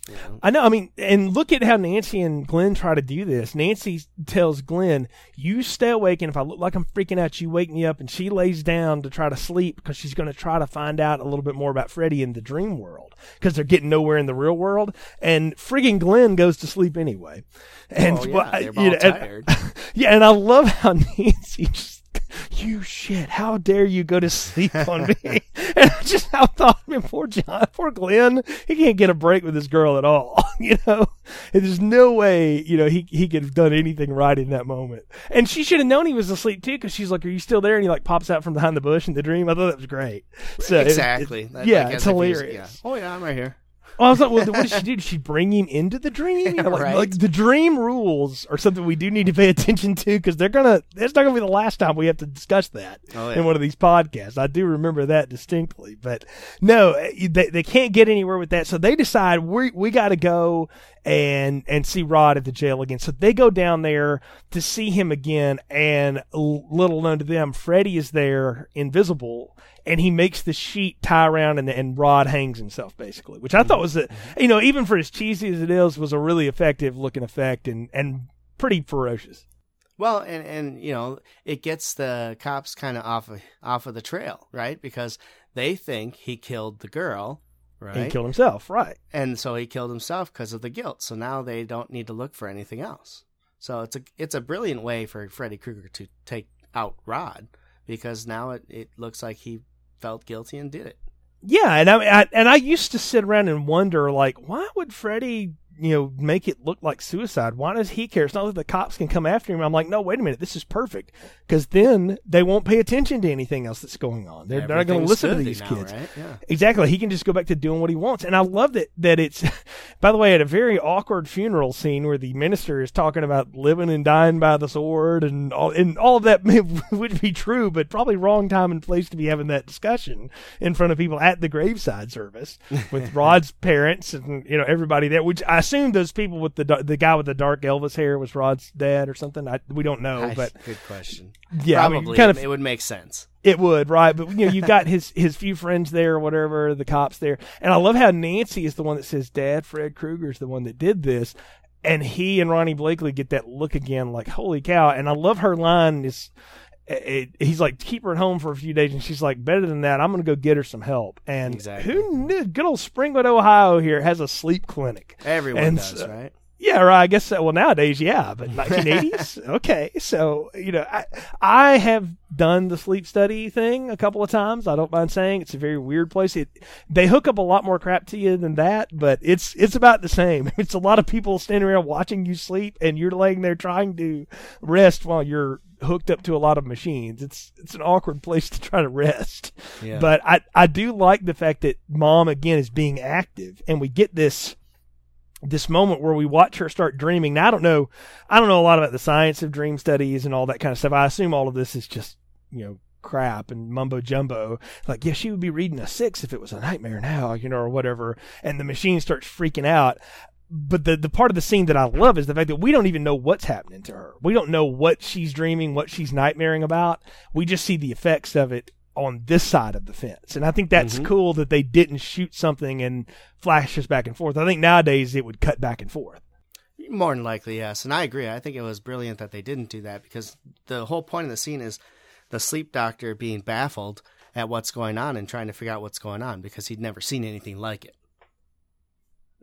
You know? I know. I mean, and look at how Nancy and Glenn try to do this. Nancy tells Glenn, "You stay awake, and if I look like I'm freaking out, you wake me up." And she lays down to try to sleep because she's going to try to find out a little bit more about Freddy in the dream world because they're getting nowhere in the real world. And frigging Glenn goes to sleep anyway. And Oh, yeah, well, I- you know, and- yeah, and I love how Nancy just, you shit, how dare you go to sleep on me? and I just I thought, man, poor John, poor Glenn, he can't get a break with this girl at all, you know? And there's no way, you know, he, he could have done anything right in that moment. And she should have known he was asleep too, because she's like, are you still there? And he like pops out from behind the bush in the dream. I thought that was great. So exactly. it- That- yeah, like, it's as if he's- hilarious. yeah. Oh yeah, I'm right here. Well, I was like, well, what did she do? Did she bring him into the dream? You know, like, Right. like the dream rules are something we do need to pay attention to because they're gonna. It's not gonna be the last time we have to discuss that Oh, yeah. in one of these podcasts. I do remember that distinctly, but no, eh, they they can't get anywhere with that. So they decide we we got to go and and see Rod at the jail again. So they go down there to see him again, and little known to them, Freddy is there, invisible, and he makes the sheet tie around, and and Rod hangs himself basically, which I thought was a mm-hmm. Mm-hmm. you know even for as cheesy as it is, was a really effective looking effect and and pretty ferocious. Well, and and you know, it gets the cops kind of off of, off of the trail, right? Because they think he killed the girl, right? And he killed himself, right? and so he killed himself because of the guilt. So now they don't need to look for anything else. So it's a it's a brilliant way for Freddy Krueger to take out Rod because now it, it looks like he felt guilty and did it. Yeah, and I, I and I used to sit around and wonder, like, why would Freddy, you know, make it look like suicide? Why does he care? It's not that the cops can come after him. I'm like, no, wait a minute, this is perfect because then they won't pay attention to anything else that's going on. They're, they're not going to listen to these now, kids. right? Yeah. Exactly. He can just go back to doing what he wants. And I love that that it's by the way, at a very awkward funeral scene where the minister is talking about living and dying by the sword and all and all of that may, would be true, but probably wrong time and place to be having that discussion in front of people at the graveside service with Rod's parents and you know everybody there, which I assume those people with the the guy with the dark Elvis hair was Rod's dad or something. I, we don't know, I- but good question. yeah, I mean, kind of it would make sense. it would, right? But you know, you've got his his few friends there, or whatever, the cops there, and I love how Nancy is the one that says, "Dad, Fred Krueger's the one that did this," and he and Ronee Blakley get that look again, like "Holy cow!" And I love her line is. It, he's like, keep her at home for a few days, and she's like, better than that, I'm going to go get her some help. And Exactly. who knew? Good old Springwood, Ohio, here has a sleep clinic. Everyone And does, so- right? Yeah, right. I guess so. Well, nowadays, yeah, but 1980s. okay, so you know, I I have done the sleep study thing a couple of times. I don't mind saying it's a very weird place. It they hook up a lot more crap to you than that, but it's it's about the same. It's a lot of people standing around watching you sleep, and you're laying there trying to rest while you're hooked up to a lot of machines. It's it's an awkward place to try to rest. Yeah. But I I do like the fact that mom again is being active, and we get this this moment where we watch her start dreaming. Now I don't know, I don't know a lot about the science of dream studies and all that kind of stuff. I assume all of this is just you know crap and mumbo jumbo. Like, yeah, she would be reading a six if it was a nightmare now, you know, or whatever. And the machine starts freaking out. But the the part of the scene that I love is the fact that we don't even know what's happening to her. We don't know what she's dreaming, what she's nightmaring about. We just see the effects of it on this side of the fence. And I think that's Mhm. cool that they didn't shoot something and flash us back and forth. I think nowadays it would cut back and forth. More than likely, yes. And I agree. I think it was brilliant that they didn't do that because the whole point of the scene is the sleep doctor being baffled at what's going on and trying to figure out what's going on because he'd never seen anything like it.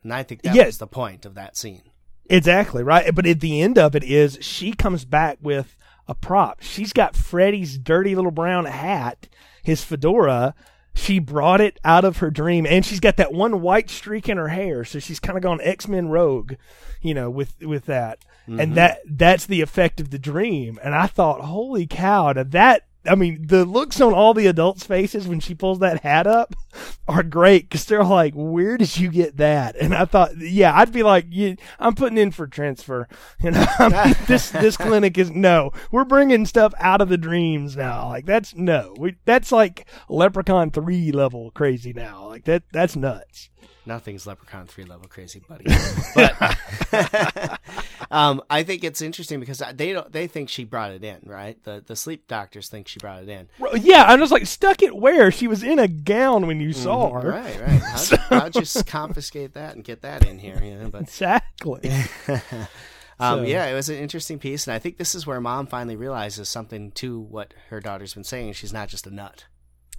And I think that Yeah. was the point of that scene. Exactly, right? But at the end of it is she comes back with a prop. She's got Freddy's dirty little brown hat, his fedora. She brought it out of her dream and she's got that one white streak in her hair, so she's kind of gone X-Men rogue, you know, with with that. And mm-hmm. that that's the effect of the dream. And I thought, "Holy cow, that I mean, the looks on all the adults' faces when she pulls that hat up are great because they're like, "Where did you get that?" And I thought, yeah, I'd be like, yeah, "I'm putting in for transfer." You know, this this clinic is no. We're bringing stuff out of the dreams now. Like that's no. We that's like Leprechaun three level crazy now. Like that that's nuts. Nothing's Leprechaun three level crazy, buddy. But um, I think it's interesting because they don't. They think she brought it in, right? The the sleep doctors think she brought it in. Well, Yeah, I'm just like stuck it where she was in a gown when you saw her. Right, right. How'd, how'd you confiscate that and get that in here? You know, but Exactly. um, So- yeah, it was an interesting piece, and I think this is where mom finally realizes something to what her daughter's been saying. She's not just a nut.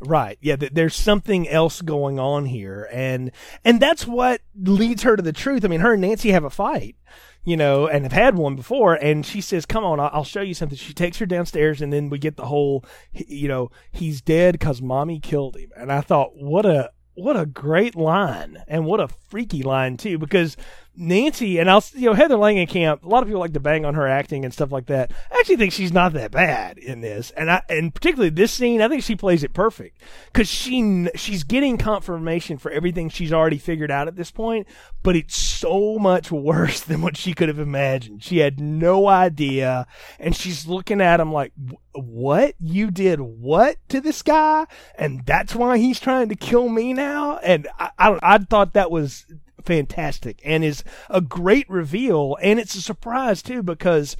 Right. Yeah. Th- there's something else going on here, and and that's what leads her to the truth. I mean, her and Nancy have a fight, you know, and have had one before. And she says, "Come on, I'll, show you something." She takes her downstairs, and then we get the whole, you know, he's dead because mommy killed him. And I thought, what a what a great line, and what a freaky line too, because. Nancy and I'll, you know, Heather Langenkamp. A lot of people like to bang on her acting and stuff like that. I actually think she's not that bad in this, and I, and particularly this scene, I think she plays it perfect because she she's getting confirmation for everything she's already figured out at this point, but it's so much worse than what she could have imagined. She had no idea, and she's looking at him like, "What you did? What to this guy? And that's why he's trying to kill me now?" And I, I, I thought that was fantastic and is a great reveal, and it's a surprise too because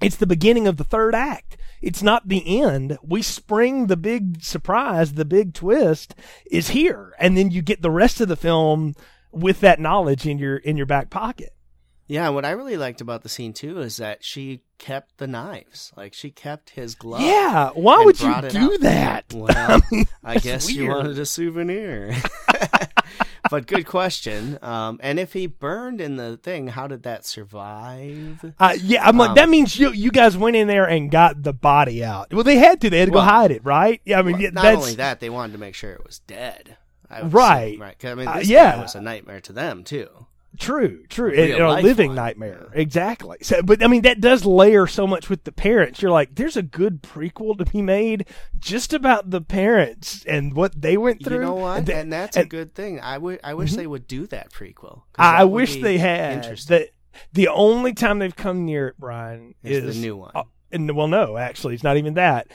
it's the beginning of the third act. It's not the end. We spring the big surprise, the big twist is here, and then you get the rest of the film with that knowledge in your in your back pocket. Yeah, and what I really liked about the scene too is that she kept the knives. Like she kept his glove. Yeah, why would you do out. that? Well, I guess you wanted a souvenir. but good question. Um, and if he burned in the thing, how did that survive? Uh, yeah, I'm like Um, that means you you guys went in there and got the body out. Well, they had to. They had to Well- go hide it, right? Yeah, I mean Well, yeah, not that's only that, they wanted to make sure it was dead. Right. assume, right. 'Cause, I mean, Uh, yeah. guy was a nightmare to them too. True, true. A And, a living nightmare. Exactly. So, but I mean, that does layer so much with the parents. You're like, there's a good prequel to be made just about the parents and what they went through. You know what? And And, that's a and Mm-hmm. good thing. I would. I wish they would do that prequel. I that would wish they had. Interesting. That the only time they've come near it, Brian, Is is the new one. uh, and well, no, actually, it's not even that.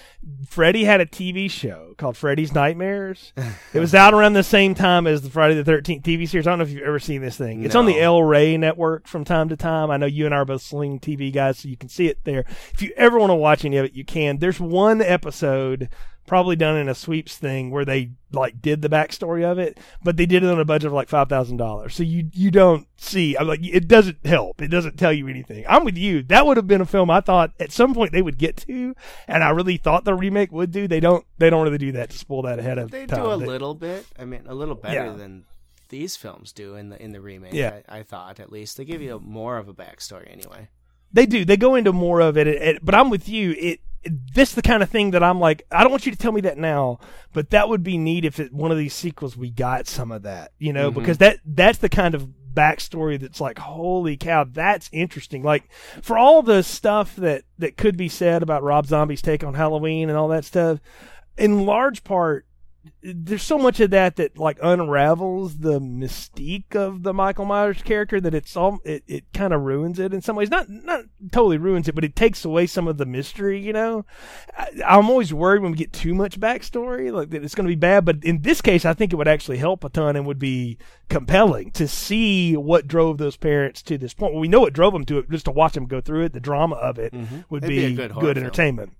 Freddy had a TV show called Freddy's Nightmares. it was out around the same time as the Friday the Thirteenth TV series. I don't know if you've ever seen this thing. It's on the No. El Rey network from time to time. I know you and I are both Sling TV guys, so you can see it there. If you ever want to watch any of it, you can. There's one episode, probably done in a sweeps thing, where they like did the backstory of it, but they did it on a budget of like five thousand dollars. So you you don't see. I'm like, it doesn't help. It doesn't tell you anything. I'm with you. That would have been a film I thought at some point they would get to, and I really thought the remake would do. They don't. They don't really do that to spoil that ahead of They time. They do a They- little bit. I mean, a little better Yeah. than these films do in the in the remake. Yeah. I, I thought at least they give you more of a backstory anyway. They do. They go into more of it, it, it- but I'm with you. It, this the kind of thing that I'm like. I don't want you to tell me that now, but that would be neat if it, one of these sequels we got some of that. You know, Mhm. because that that's the kind of backstory that's like, holy cow, that's interesting. Like for all the stuff that that could be said about Rob Zombie's take on Halloween and all that stuff, in large part. There's so much of that that like unravels the mystique of the Michael Myers character that it's all it, it kind of ruins it in some ways. Not not totally ruins it, but it takes away some of the mystery. You know, I, I'm always worried when we get too much backstory, like that it's going to be bad. But in this case, I think it would actually help a ton and would be compelling to see what drove those parents to this point. Well, we know what drove them to it. Just to watch them go through it, the drama of it mm-hmm. would It'd be, be good good entertainment.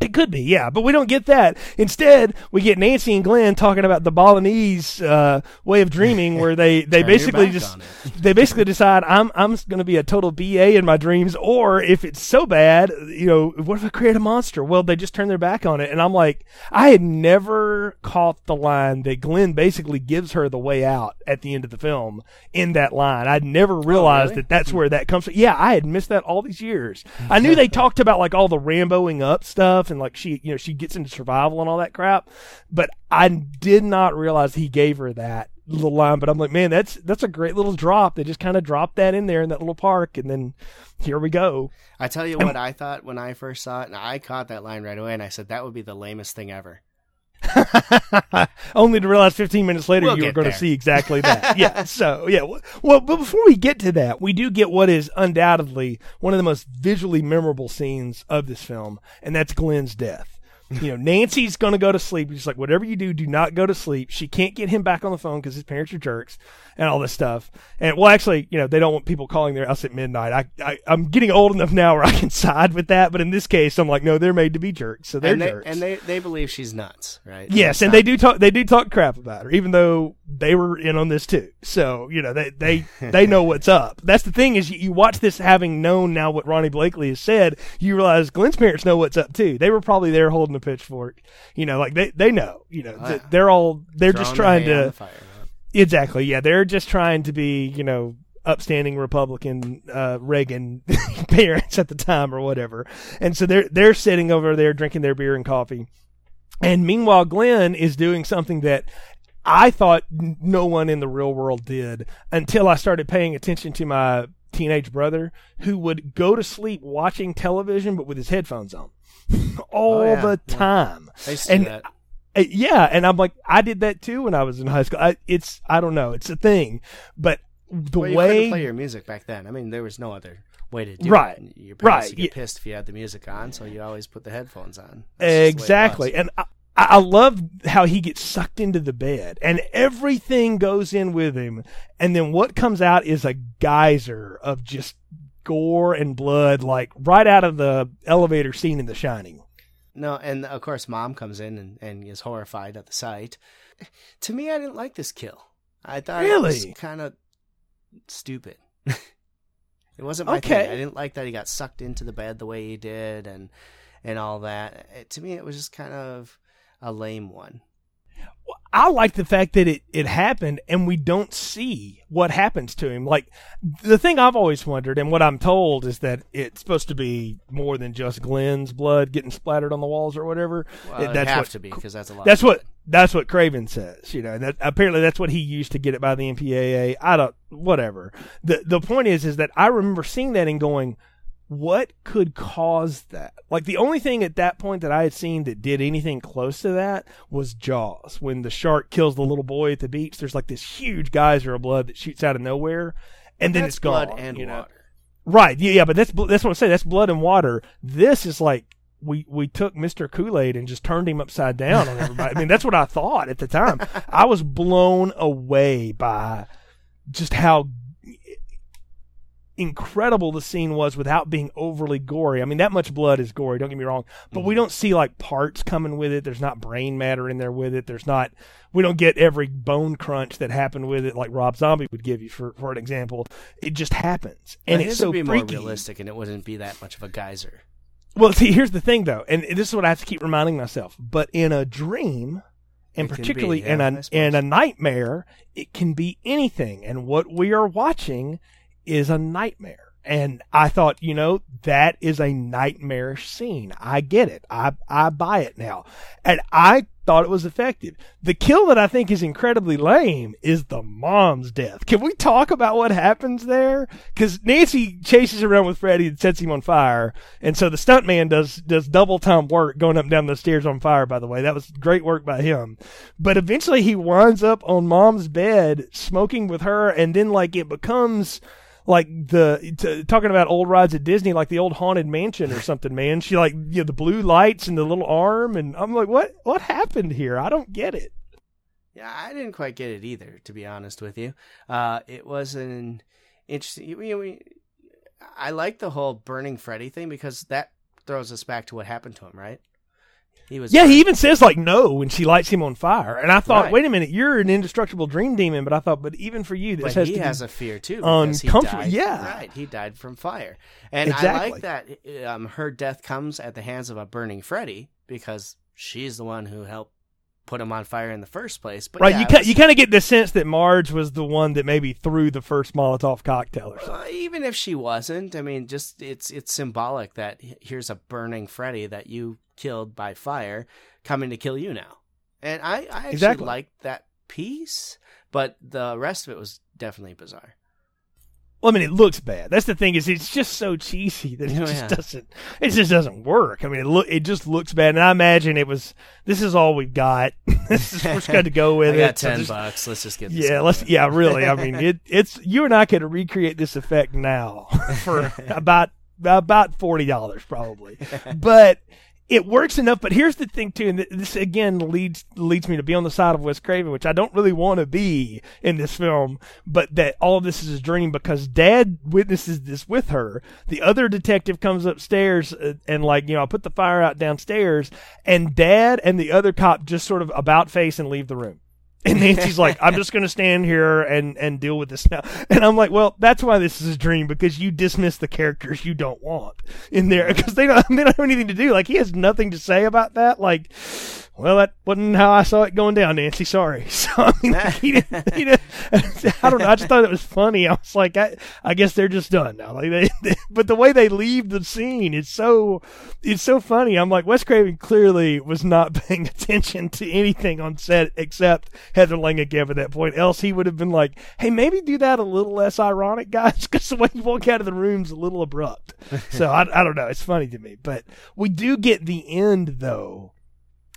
It could be, yeah, but we don't get that. Instead, we get Nancy and Glenn talking about the Balinese uh, way of dreaming, where they, they basically just they basically decide I'm I'm going to be a total BA in my dreams, or if it's so bad, you know, what if I create a monster? Well, they just turn their back on it, and I'm like, I had never caught the line that Glenn basically gives her the way out at the end of the film in that line. I'd never realized really? that that's where that comes from. Yeah, I had missed that all these years. I knew they talked about like all the Ramboing up stuff and like she, you know, she gets into survival and all that crap, but I did not realize he gave her that little line. But I'm like, man, that's that's a great little drop. They just kind of dropped that in there in that little park, and then here we go. I tell you what I thought when I first saw it, and I caught that line right away, and I said that would be the lamest thing ever. Only to realize 15 minutes later We'll you were going to see exactly that. yeah. So yeah. Well, but before we get to that, we do get what is undoubtedly one of the most visually memorable scenes of this film, and that's Glenn's death. You know, Nancy's going to go to sleep. She's like, whatever you do, do not go to sleep. She can't get him back on the phone because his parents are jerks and all this stuff. And well, actually, you know, they don't want people calling their house at midnight. I, I I'm getting old enough now where I can side with that, but in this case, I'm like, no, they're made to be jerks, so they're and they, jerks. and they they believe she's nuts, right? Yes, That's and not- they do talk. They do talk crap about her, even though they were in on this too. So you know they they they know what's up. That's the thing is you, you watch this having known now what Ronee Blakley has said. You realize Glenn's parents know what's up too. They were probably there holding a pitchfork. You know, like they they know. You know, th- yeah. they're all they're just trying the to fire, exactly. Yeah, they're just trying to be you know upstanding Republican uh, Reagan parents at the time or whatever. And so they're they're sitting over there drinking their beer and coffee. And meanwhile, Glenn is doing something that I thought no one in the real world did until I started paying attention to my teenage brother who would go to sleep watching television but with his headphones on all Oh, yeah, the yeah. time. They see And that. Uh, yeah, and I'm like, I did that too when I was in high school. I, it's, I don't know, it's a thing, but the Well, you way couldn't play your music back then. I mean, there was no other way to do Right, it. Your parents right, would get yeah. pissed if you had the music on, so you always put the headphones on. That's just the way it exactly, and I, I love how he gets sucked into the bed, and everything goes in with him, and then what comes out is a geyser of just gore and blood, like right out of the elevator scene in The Shining. No, and of course, mom comes in and, and is horrified at the sight. To me, I didn't like this kill. I thought it was Really? kind of stupid. it wasn't my Okay. thing. I didn't like that he got sucked into the bed the way he did, and and all that. It, to me, it was just kind of a lame one. I like the fact that it, it happened and we don't see what happens to him. Like the thing I've always wondered and what I'm told is that it's supposed to be more than just Glenn's blood getting splattered on the walls or whatever. Well, It- that's have what to be because that's a lot. that's of what that's what Craven says. You know, and that apparently that's what he used to get it by the MPAA. I don't whatever. The the point is is that I remember seeing that and going, what could cause that? Like the only thing at that point that I had seen that did anything close to that was Jaws. When the shark kills the little boy at the beach, there's like this huge geyser of blood that shoots out of nowhere, and then That's it's gone. blood and you know? water. Right. Yeah, yeah, but that's that's what I'm saying. That's blood and water. This is like we we took Mr. Kool-Aid and just turned him upside down on everybody. I mean, that's what I thought at the time. I was blown away by just how incredible the scene was without being overly gory. I mean, that much blood is gory, don't get me wrong, but we mm-hmm. don't see like parts coming with it. There's not brain matter in there with it. There's not we don't get every bone crunch that happened with it like Rob Zombie would give you for for an example. It just happens. And it's so be freaky. more realistic, and it wouldn't be that much of a geyser. Well, see, here's the thing though, and this is what I have to keep reminding myself. But in a dream, and It can be, particularly yeah, in a in a nightmare, it can be anything. And what we are watching is a nightmare. And I thought, you know, that is a nightmarish scene. I get it. I I buy it now. And I thought it was effective. The kill that I think is incredibly lame is the mom's death. Can we talk about what happens there? Because Nancy chases around with Freddy and sets him on fire, and so the stuntman does does double time work going up and down the stairs on fire. By the way, that was great work by him. But eventually, he winds up on mom's bed smoking with her, and then like it becomes like the t- talking about old rides at Disney, like the old haunted mansion or something. Man, she like you know the blue lights and the little arm, and I'm like, what what happened here? I don't get it. Yeah, I didn't quite get it either, to be honest with you. Uh, it was an interesting. You I like the whole burning Freddy thing because that throws us back to what happened to him, right? He was Yeah, he even says like no when she lights him on fire, and I thought, Right. wait a minute, you're an indestructible dream demon, but I thought, but even for you, this But has he to has be, a fear too. Because he uncomfortable- died, yeah. right. He died from fire, and I like that. Um, her death comes at the hands of a burning Freddy because she's the one who helped put him on fire in the first place. But right. yeah, you ca- was- you kind of get the sense that Marge was the one that maybe threw the first Molotov cocktail or something. Uh, even if she wasn't, I mean, just it's it's symbolic that here's a burning Freddy that you killed by fire coming to kill you now, and I I actually Exactly. liked that piece, but the rest of it was definitely bizarre. Well, I mean, it looks bad. That's the thing is, it's just so cheesy that it Oh, just yeah. doesn't. It just doesn't work. I mean, it look it just looks bad. And I imagine it was. This is all we've got. this is we're just going to go with I it. got So ten just- bucks. Let's just get this Yeah, let's. Yeah, really. I mean, it. It's you and I could recreate this effect now for about about forty dollars probably, but it works enough. But here's the thing too, and this again leads leads me to be on the side of Wes Craven, which I don't really want to be in this film. But that all of this is a dream because Dad witnesses this with her. The other detective comes upstairs uh, and like you know, I put the fire out downstairs, and Dad and the other cop just sort of about face and leave the room. And Nancy's like, I'm just going to stand here and, and deal with this now. And I'm like, well, that's why this is a dream because you dismiss the characters you don't want in there because they don't, they don't have anything to do. Like, he has nothing to say about that. Like, well, that wasn't how I saw it going down, Nancy. Sorry. So, I mean, like, he didn't, he didn't, I don't know. I just thought it was funny. I was like, I, I guess they're just done now. Like, they, but the way they leave the scene is so, it's so funny. I'm like, Wes Craven clearly was not paying attention to anything on set except Heather Langenkamp at that point. Else he would have been like, hey, maybe do that a little less ironic, guys, because the way you walk out of the room's a little abrupt. so I, I don't know. It's funny to me. But we do get the end, though,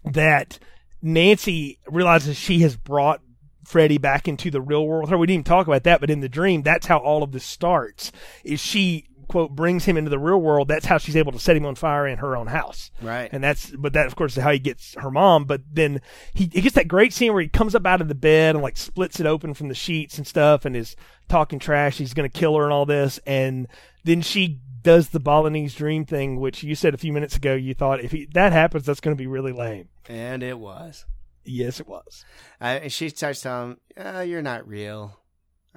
that Nancy realizes she has brought Freddy back into the real world. We didn't even talk about that, but in the dream, that's how all of this starts. Is she quote brings him into the real world? That's how she's able to set him on fire in her own house. Right. And that's, but that of course is how he gets her mom. But then he, he gets that great scene where he comes up out of the bed and like splits it open from the sheets and stuff and is talking trash. He's going to kill her and all this. And then she does the Balinese dream thing, which you said a few minutes ago, you thought if he, that happens, that's going to be really lame. and it was. Yes, it was. And she starts telling him, uh, "You're not real.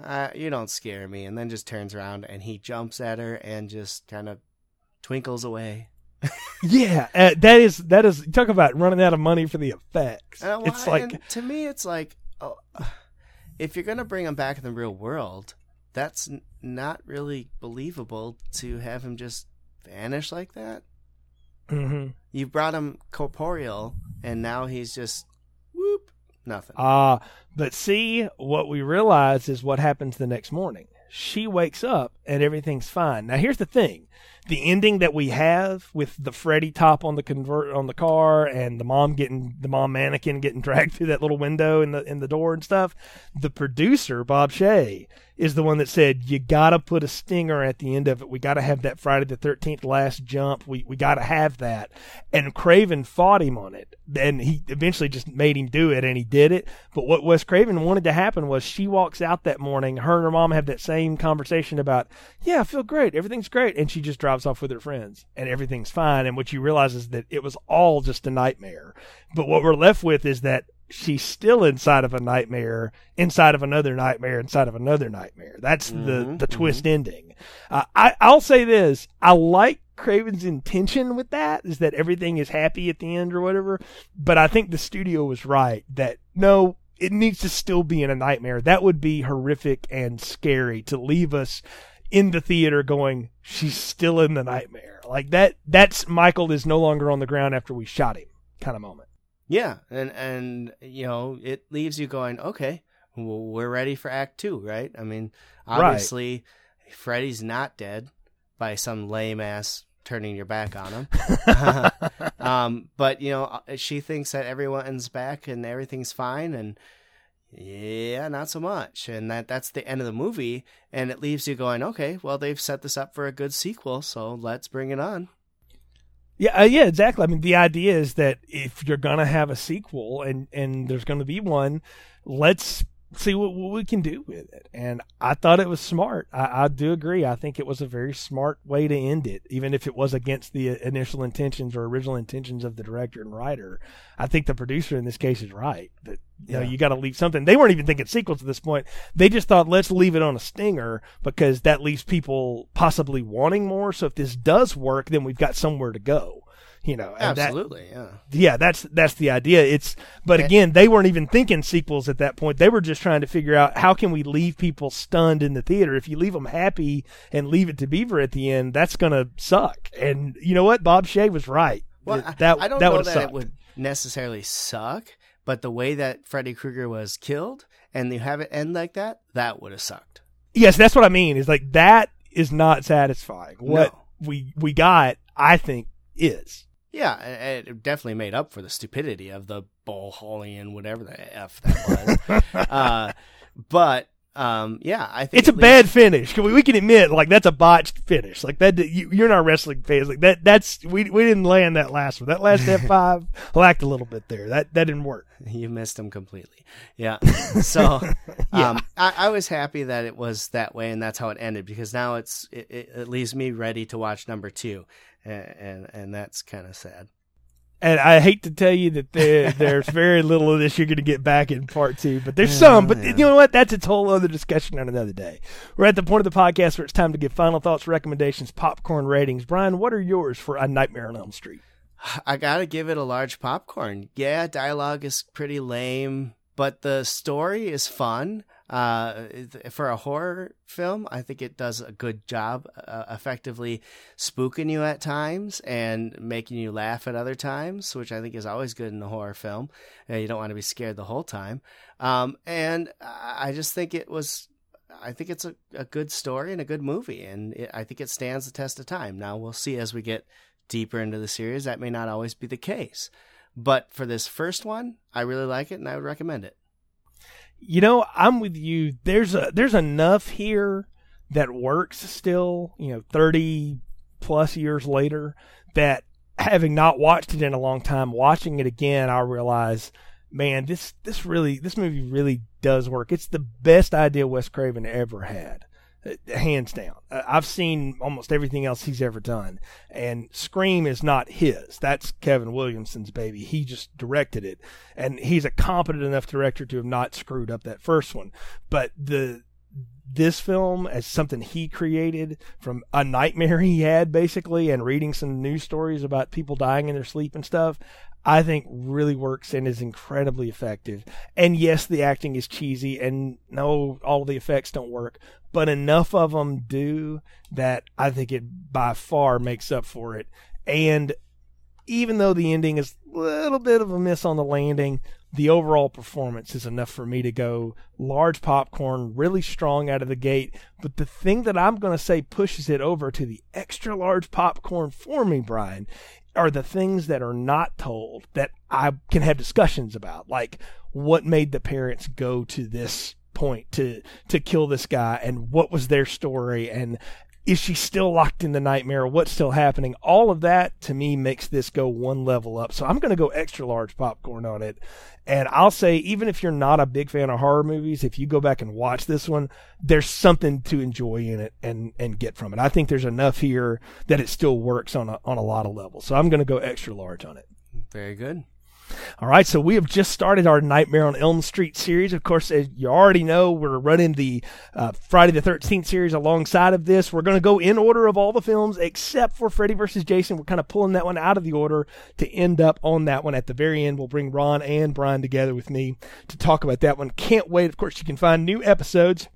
Uh, you don't scare me." And then just turns around and he jumps at her and just kind of twinkles away. Yeah, uh, that is that is. Talk about running out of money for the effects. Uh, well, it's like to me, it's like, oh, if you're gonna bring him back in the real world, that's n- not really believable to have him just vanish like that. mhm. You brought him corporeal, and now he's just whoop, nothing. Ah, but see, what we realize is what happens the next morning. She wakes up and everything's fine. Now, here's the thing: the ending that we have with the Freddy top on the convert on the car and the mom getting the mom mannequin getting dragged through that little window in the in the door and stuff. The producer Bob Shaye is the one that said you gotta put a stinger at the end of it. We gotta have that Friday the Thirteenth last jump. We we gotta have that. And Craven fought him on it, and he eventually just made him do it, and he did it. But what Wes Craven wanted to happen was she walks out that morning, her and her mom have that same conversation about, yeah, I feel great, everything's great, and she just drives off with her friends, and everything's fine. And what you realize is that it was all just a nightmare. But what we're left with is that she's still inside of a nightmare, inside of another nightmare, inside of another nightmare. That's the Mhm, the twist ending. Uh, I I'll say this: I like Craven's intention with that is that everything is happy at the end or whatever. But I think the studio was right that no, it needs to still be in a nightmare. That would be horrific and scary to leave us in the theater going, she's still in the nightmare. Like that, that's Michael is no longer on the ground after we shot him kind of moment. Yeah, and and you know it leaves you going, okay, well, we're ready for Act Two, right? I mean, Right. obviously, Freddy's not dead by some lame ass turning your back on him. um, but you know, uh, she thinks that everyone's back and everything's fine, and yeah, not so much. And that that's the end of the movie, and it leaves you going, okay, well, they've set this up for a good sequel, so let's bring it on. Yeah, uh, yeah, exactly. I mean, the idea is that if you're gonna have a sequel and and there's gonna be one, let's see what, what we can do with it. And I thought it was smart. I, I do agree. I think it was a very smart way to end it, even if it was against the initial intentions or original intentions of the director and writer. I think the producer in this case is right. That you know you got to leave something. They weren't even thinking sequels at this point. They just thought let's leave it on a stinger because that leaves people possibly wanting more. So if this does work, then we've got somewhere to go. You know, and that- Absolutely, yeah. yeah, that's that's the idea. It's but And- again, they weren't even thinking sequels at that point. They were just trying to figure out how can we leave people stunned in the theater. If you leave them happy and leave it to Beaver at the end, that's gonna suck. And you know what? Bob Shaye was right. Well, That- I- that I don't that know that sucked. it would necessarily suck, but the way that Freddy Krueger was killed and you have it end like that, that would have sucked. Yes, that's what I mean. Is like that is not satisfying. What No. we we got, I think, is. Yeah, it definitely made up for the stupidity of the Bullholian, whatever the f that was. uh, but um, yeah, I think It's a least- bad finish. We, we can admit, like that's a botched finish. Like that, you, you're not wrestling fans. Like that, that's we we didn't land that last one. That last F five lacked a little bit there. That that didn't work. You missed him completely. Yeah. So Yeah. um, I, I was happy that it was that way and that's how it ended because now it's it, it, it leaves me ready to watch number two, and and, and that's kind of sad. And I hate to tell you that there, there's very little of this you're going to get back in part two, but there's some. But Yeah. you know what? That's its whole other discussion on another day. We're at the point of the podcast where it's time to give final thoughts, recommendations, popcorn ratings. Brian, what are yours for A Nightmare on Elm Street? I gotta give it a large popcorn. Yeah, dialogue is pretty lame, but the story is fun. Uh, for a horror film, I think it does a good job, uh, effectively spooking you at times and making you laugh at other times, which I think is always good in a horror film. Uh, you don't want to be scared the whole time. Um, and I just think it was. I think it's a, a good story and a good movie, and it, I think it stands the test of time. Now we'll see as we get deeper into the series. That may not always be the case. But for this first one, I really like it and I would recommend it. You know, I'm with you. There's a there's enough here that works still, you know, 30 plus years later that having not watched it in a long time, watching it again, I realize, man, this this really this movie really does work. It's the best idea Wes Craven ever had. Uh, Hands down. Uh, I've seen almost everything else he's ever done, and Scream is not his. That's Kevin Williamson's baby. He just directed it, and he's a competent enough director to have not screwed up that first one. But the this film as something he created from a nightmare he had basically and reading some news stories about people dying in their sleep and stuff i think really works and is incredibly effective. And yes the acting is cheesy and no all the effects don't work but enough of them do that i think it by far makes up for it. And even though the ending is a little bit of a miss on the landing, the overall performance is enough for me to go large popcorn, really strong out of the gate. But the thing that I'm going to say pushes it over to the extra large popcorn for me, Brian, are the things that are not told that I can have discussions about, like what made the parents go to this point to to kill this guy and what was their story and is she still locked in the nightmare? What's still happening? All of that to me makes this go one level up. So I'm going to go extra large popcorn on it. And I'll say, even if you're not a big fan of horror movies, if you go back and watch this one, there's something to enjoy in it and, and get from it. I think there's enough here that it still works on a, on a lot of levels. So I'm going to go extra large on it. Very good. All right, so we have just started our Nightmare on Elm Street series. Of course, as you already know, we're running the uh, Friday the 13th series alongside of this. We're going to go in order of all the films except for Freddy vs. Jason. We're kind of pulling that one out of the order to end up on that one at the very end. We'll bring Ron and Brian together with me to talk about that one. Can't wait. Of course, you can find new episodes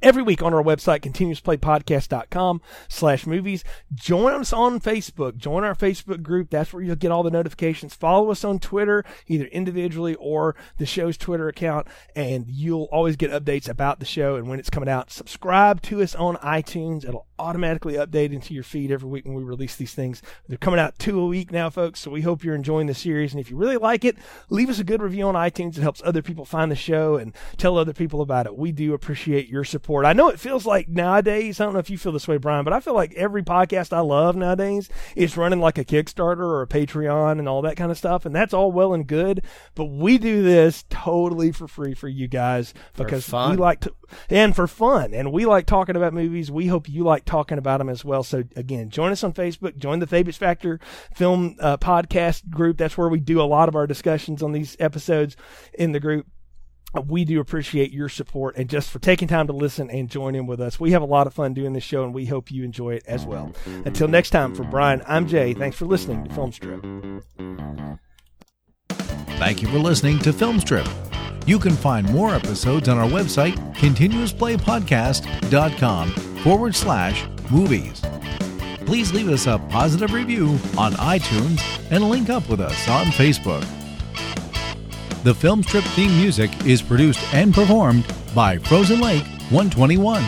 every week on our website continuousplaypodcast.com slash movies. Join us on facebook. Join our facebook group. That's where you'll get all the notifications. Follow us on twitter either individually or the show's twitter account and you'll always get updates about the show and when it's coming out. Subscribe to us on itunes. It'll automatically update into your feed every week when we release these things they're coming out two a week now folks so we hope you're enjoying the series and if you really like it leave us a good review on itunes it helps other people find the show and tell other people about it we do appreciate your support. I know it feels like nowadays, I don't know if you feel this way, Brian, but I feel like every podcast I love nowadays is running like a Kickstarter or a Patreon and all that kind of stuff. And that's all well and good. But we do this totally for free for you guys because we like to, and for fun. And we like talking about movies. We hope you like talking about them as well. So again, join us on Facebook, join the Fabius Factor film uh, podcast group. That's where we do a lot of our discussions on these episodes in the group we do appreciate your support and just for taking time to listen and join in with us. We have a lot of fun doing this show and we hope you enjoy it as well. Until next time, for Brian, I'm Jay. Thanks for listening to Filmstrip. Thank you for listening to Filmstrip. You can find more episodes on our website, continuousplaypodcast.com forward slash movies. Please leave us a positive review on iTunes and link up with us on Facebook. The Filmstrip theme music is produced and performed by Frozen Lake 121.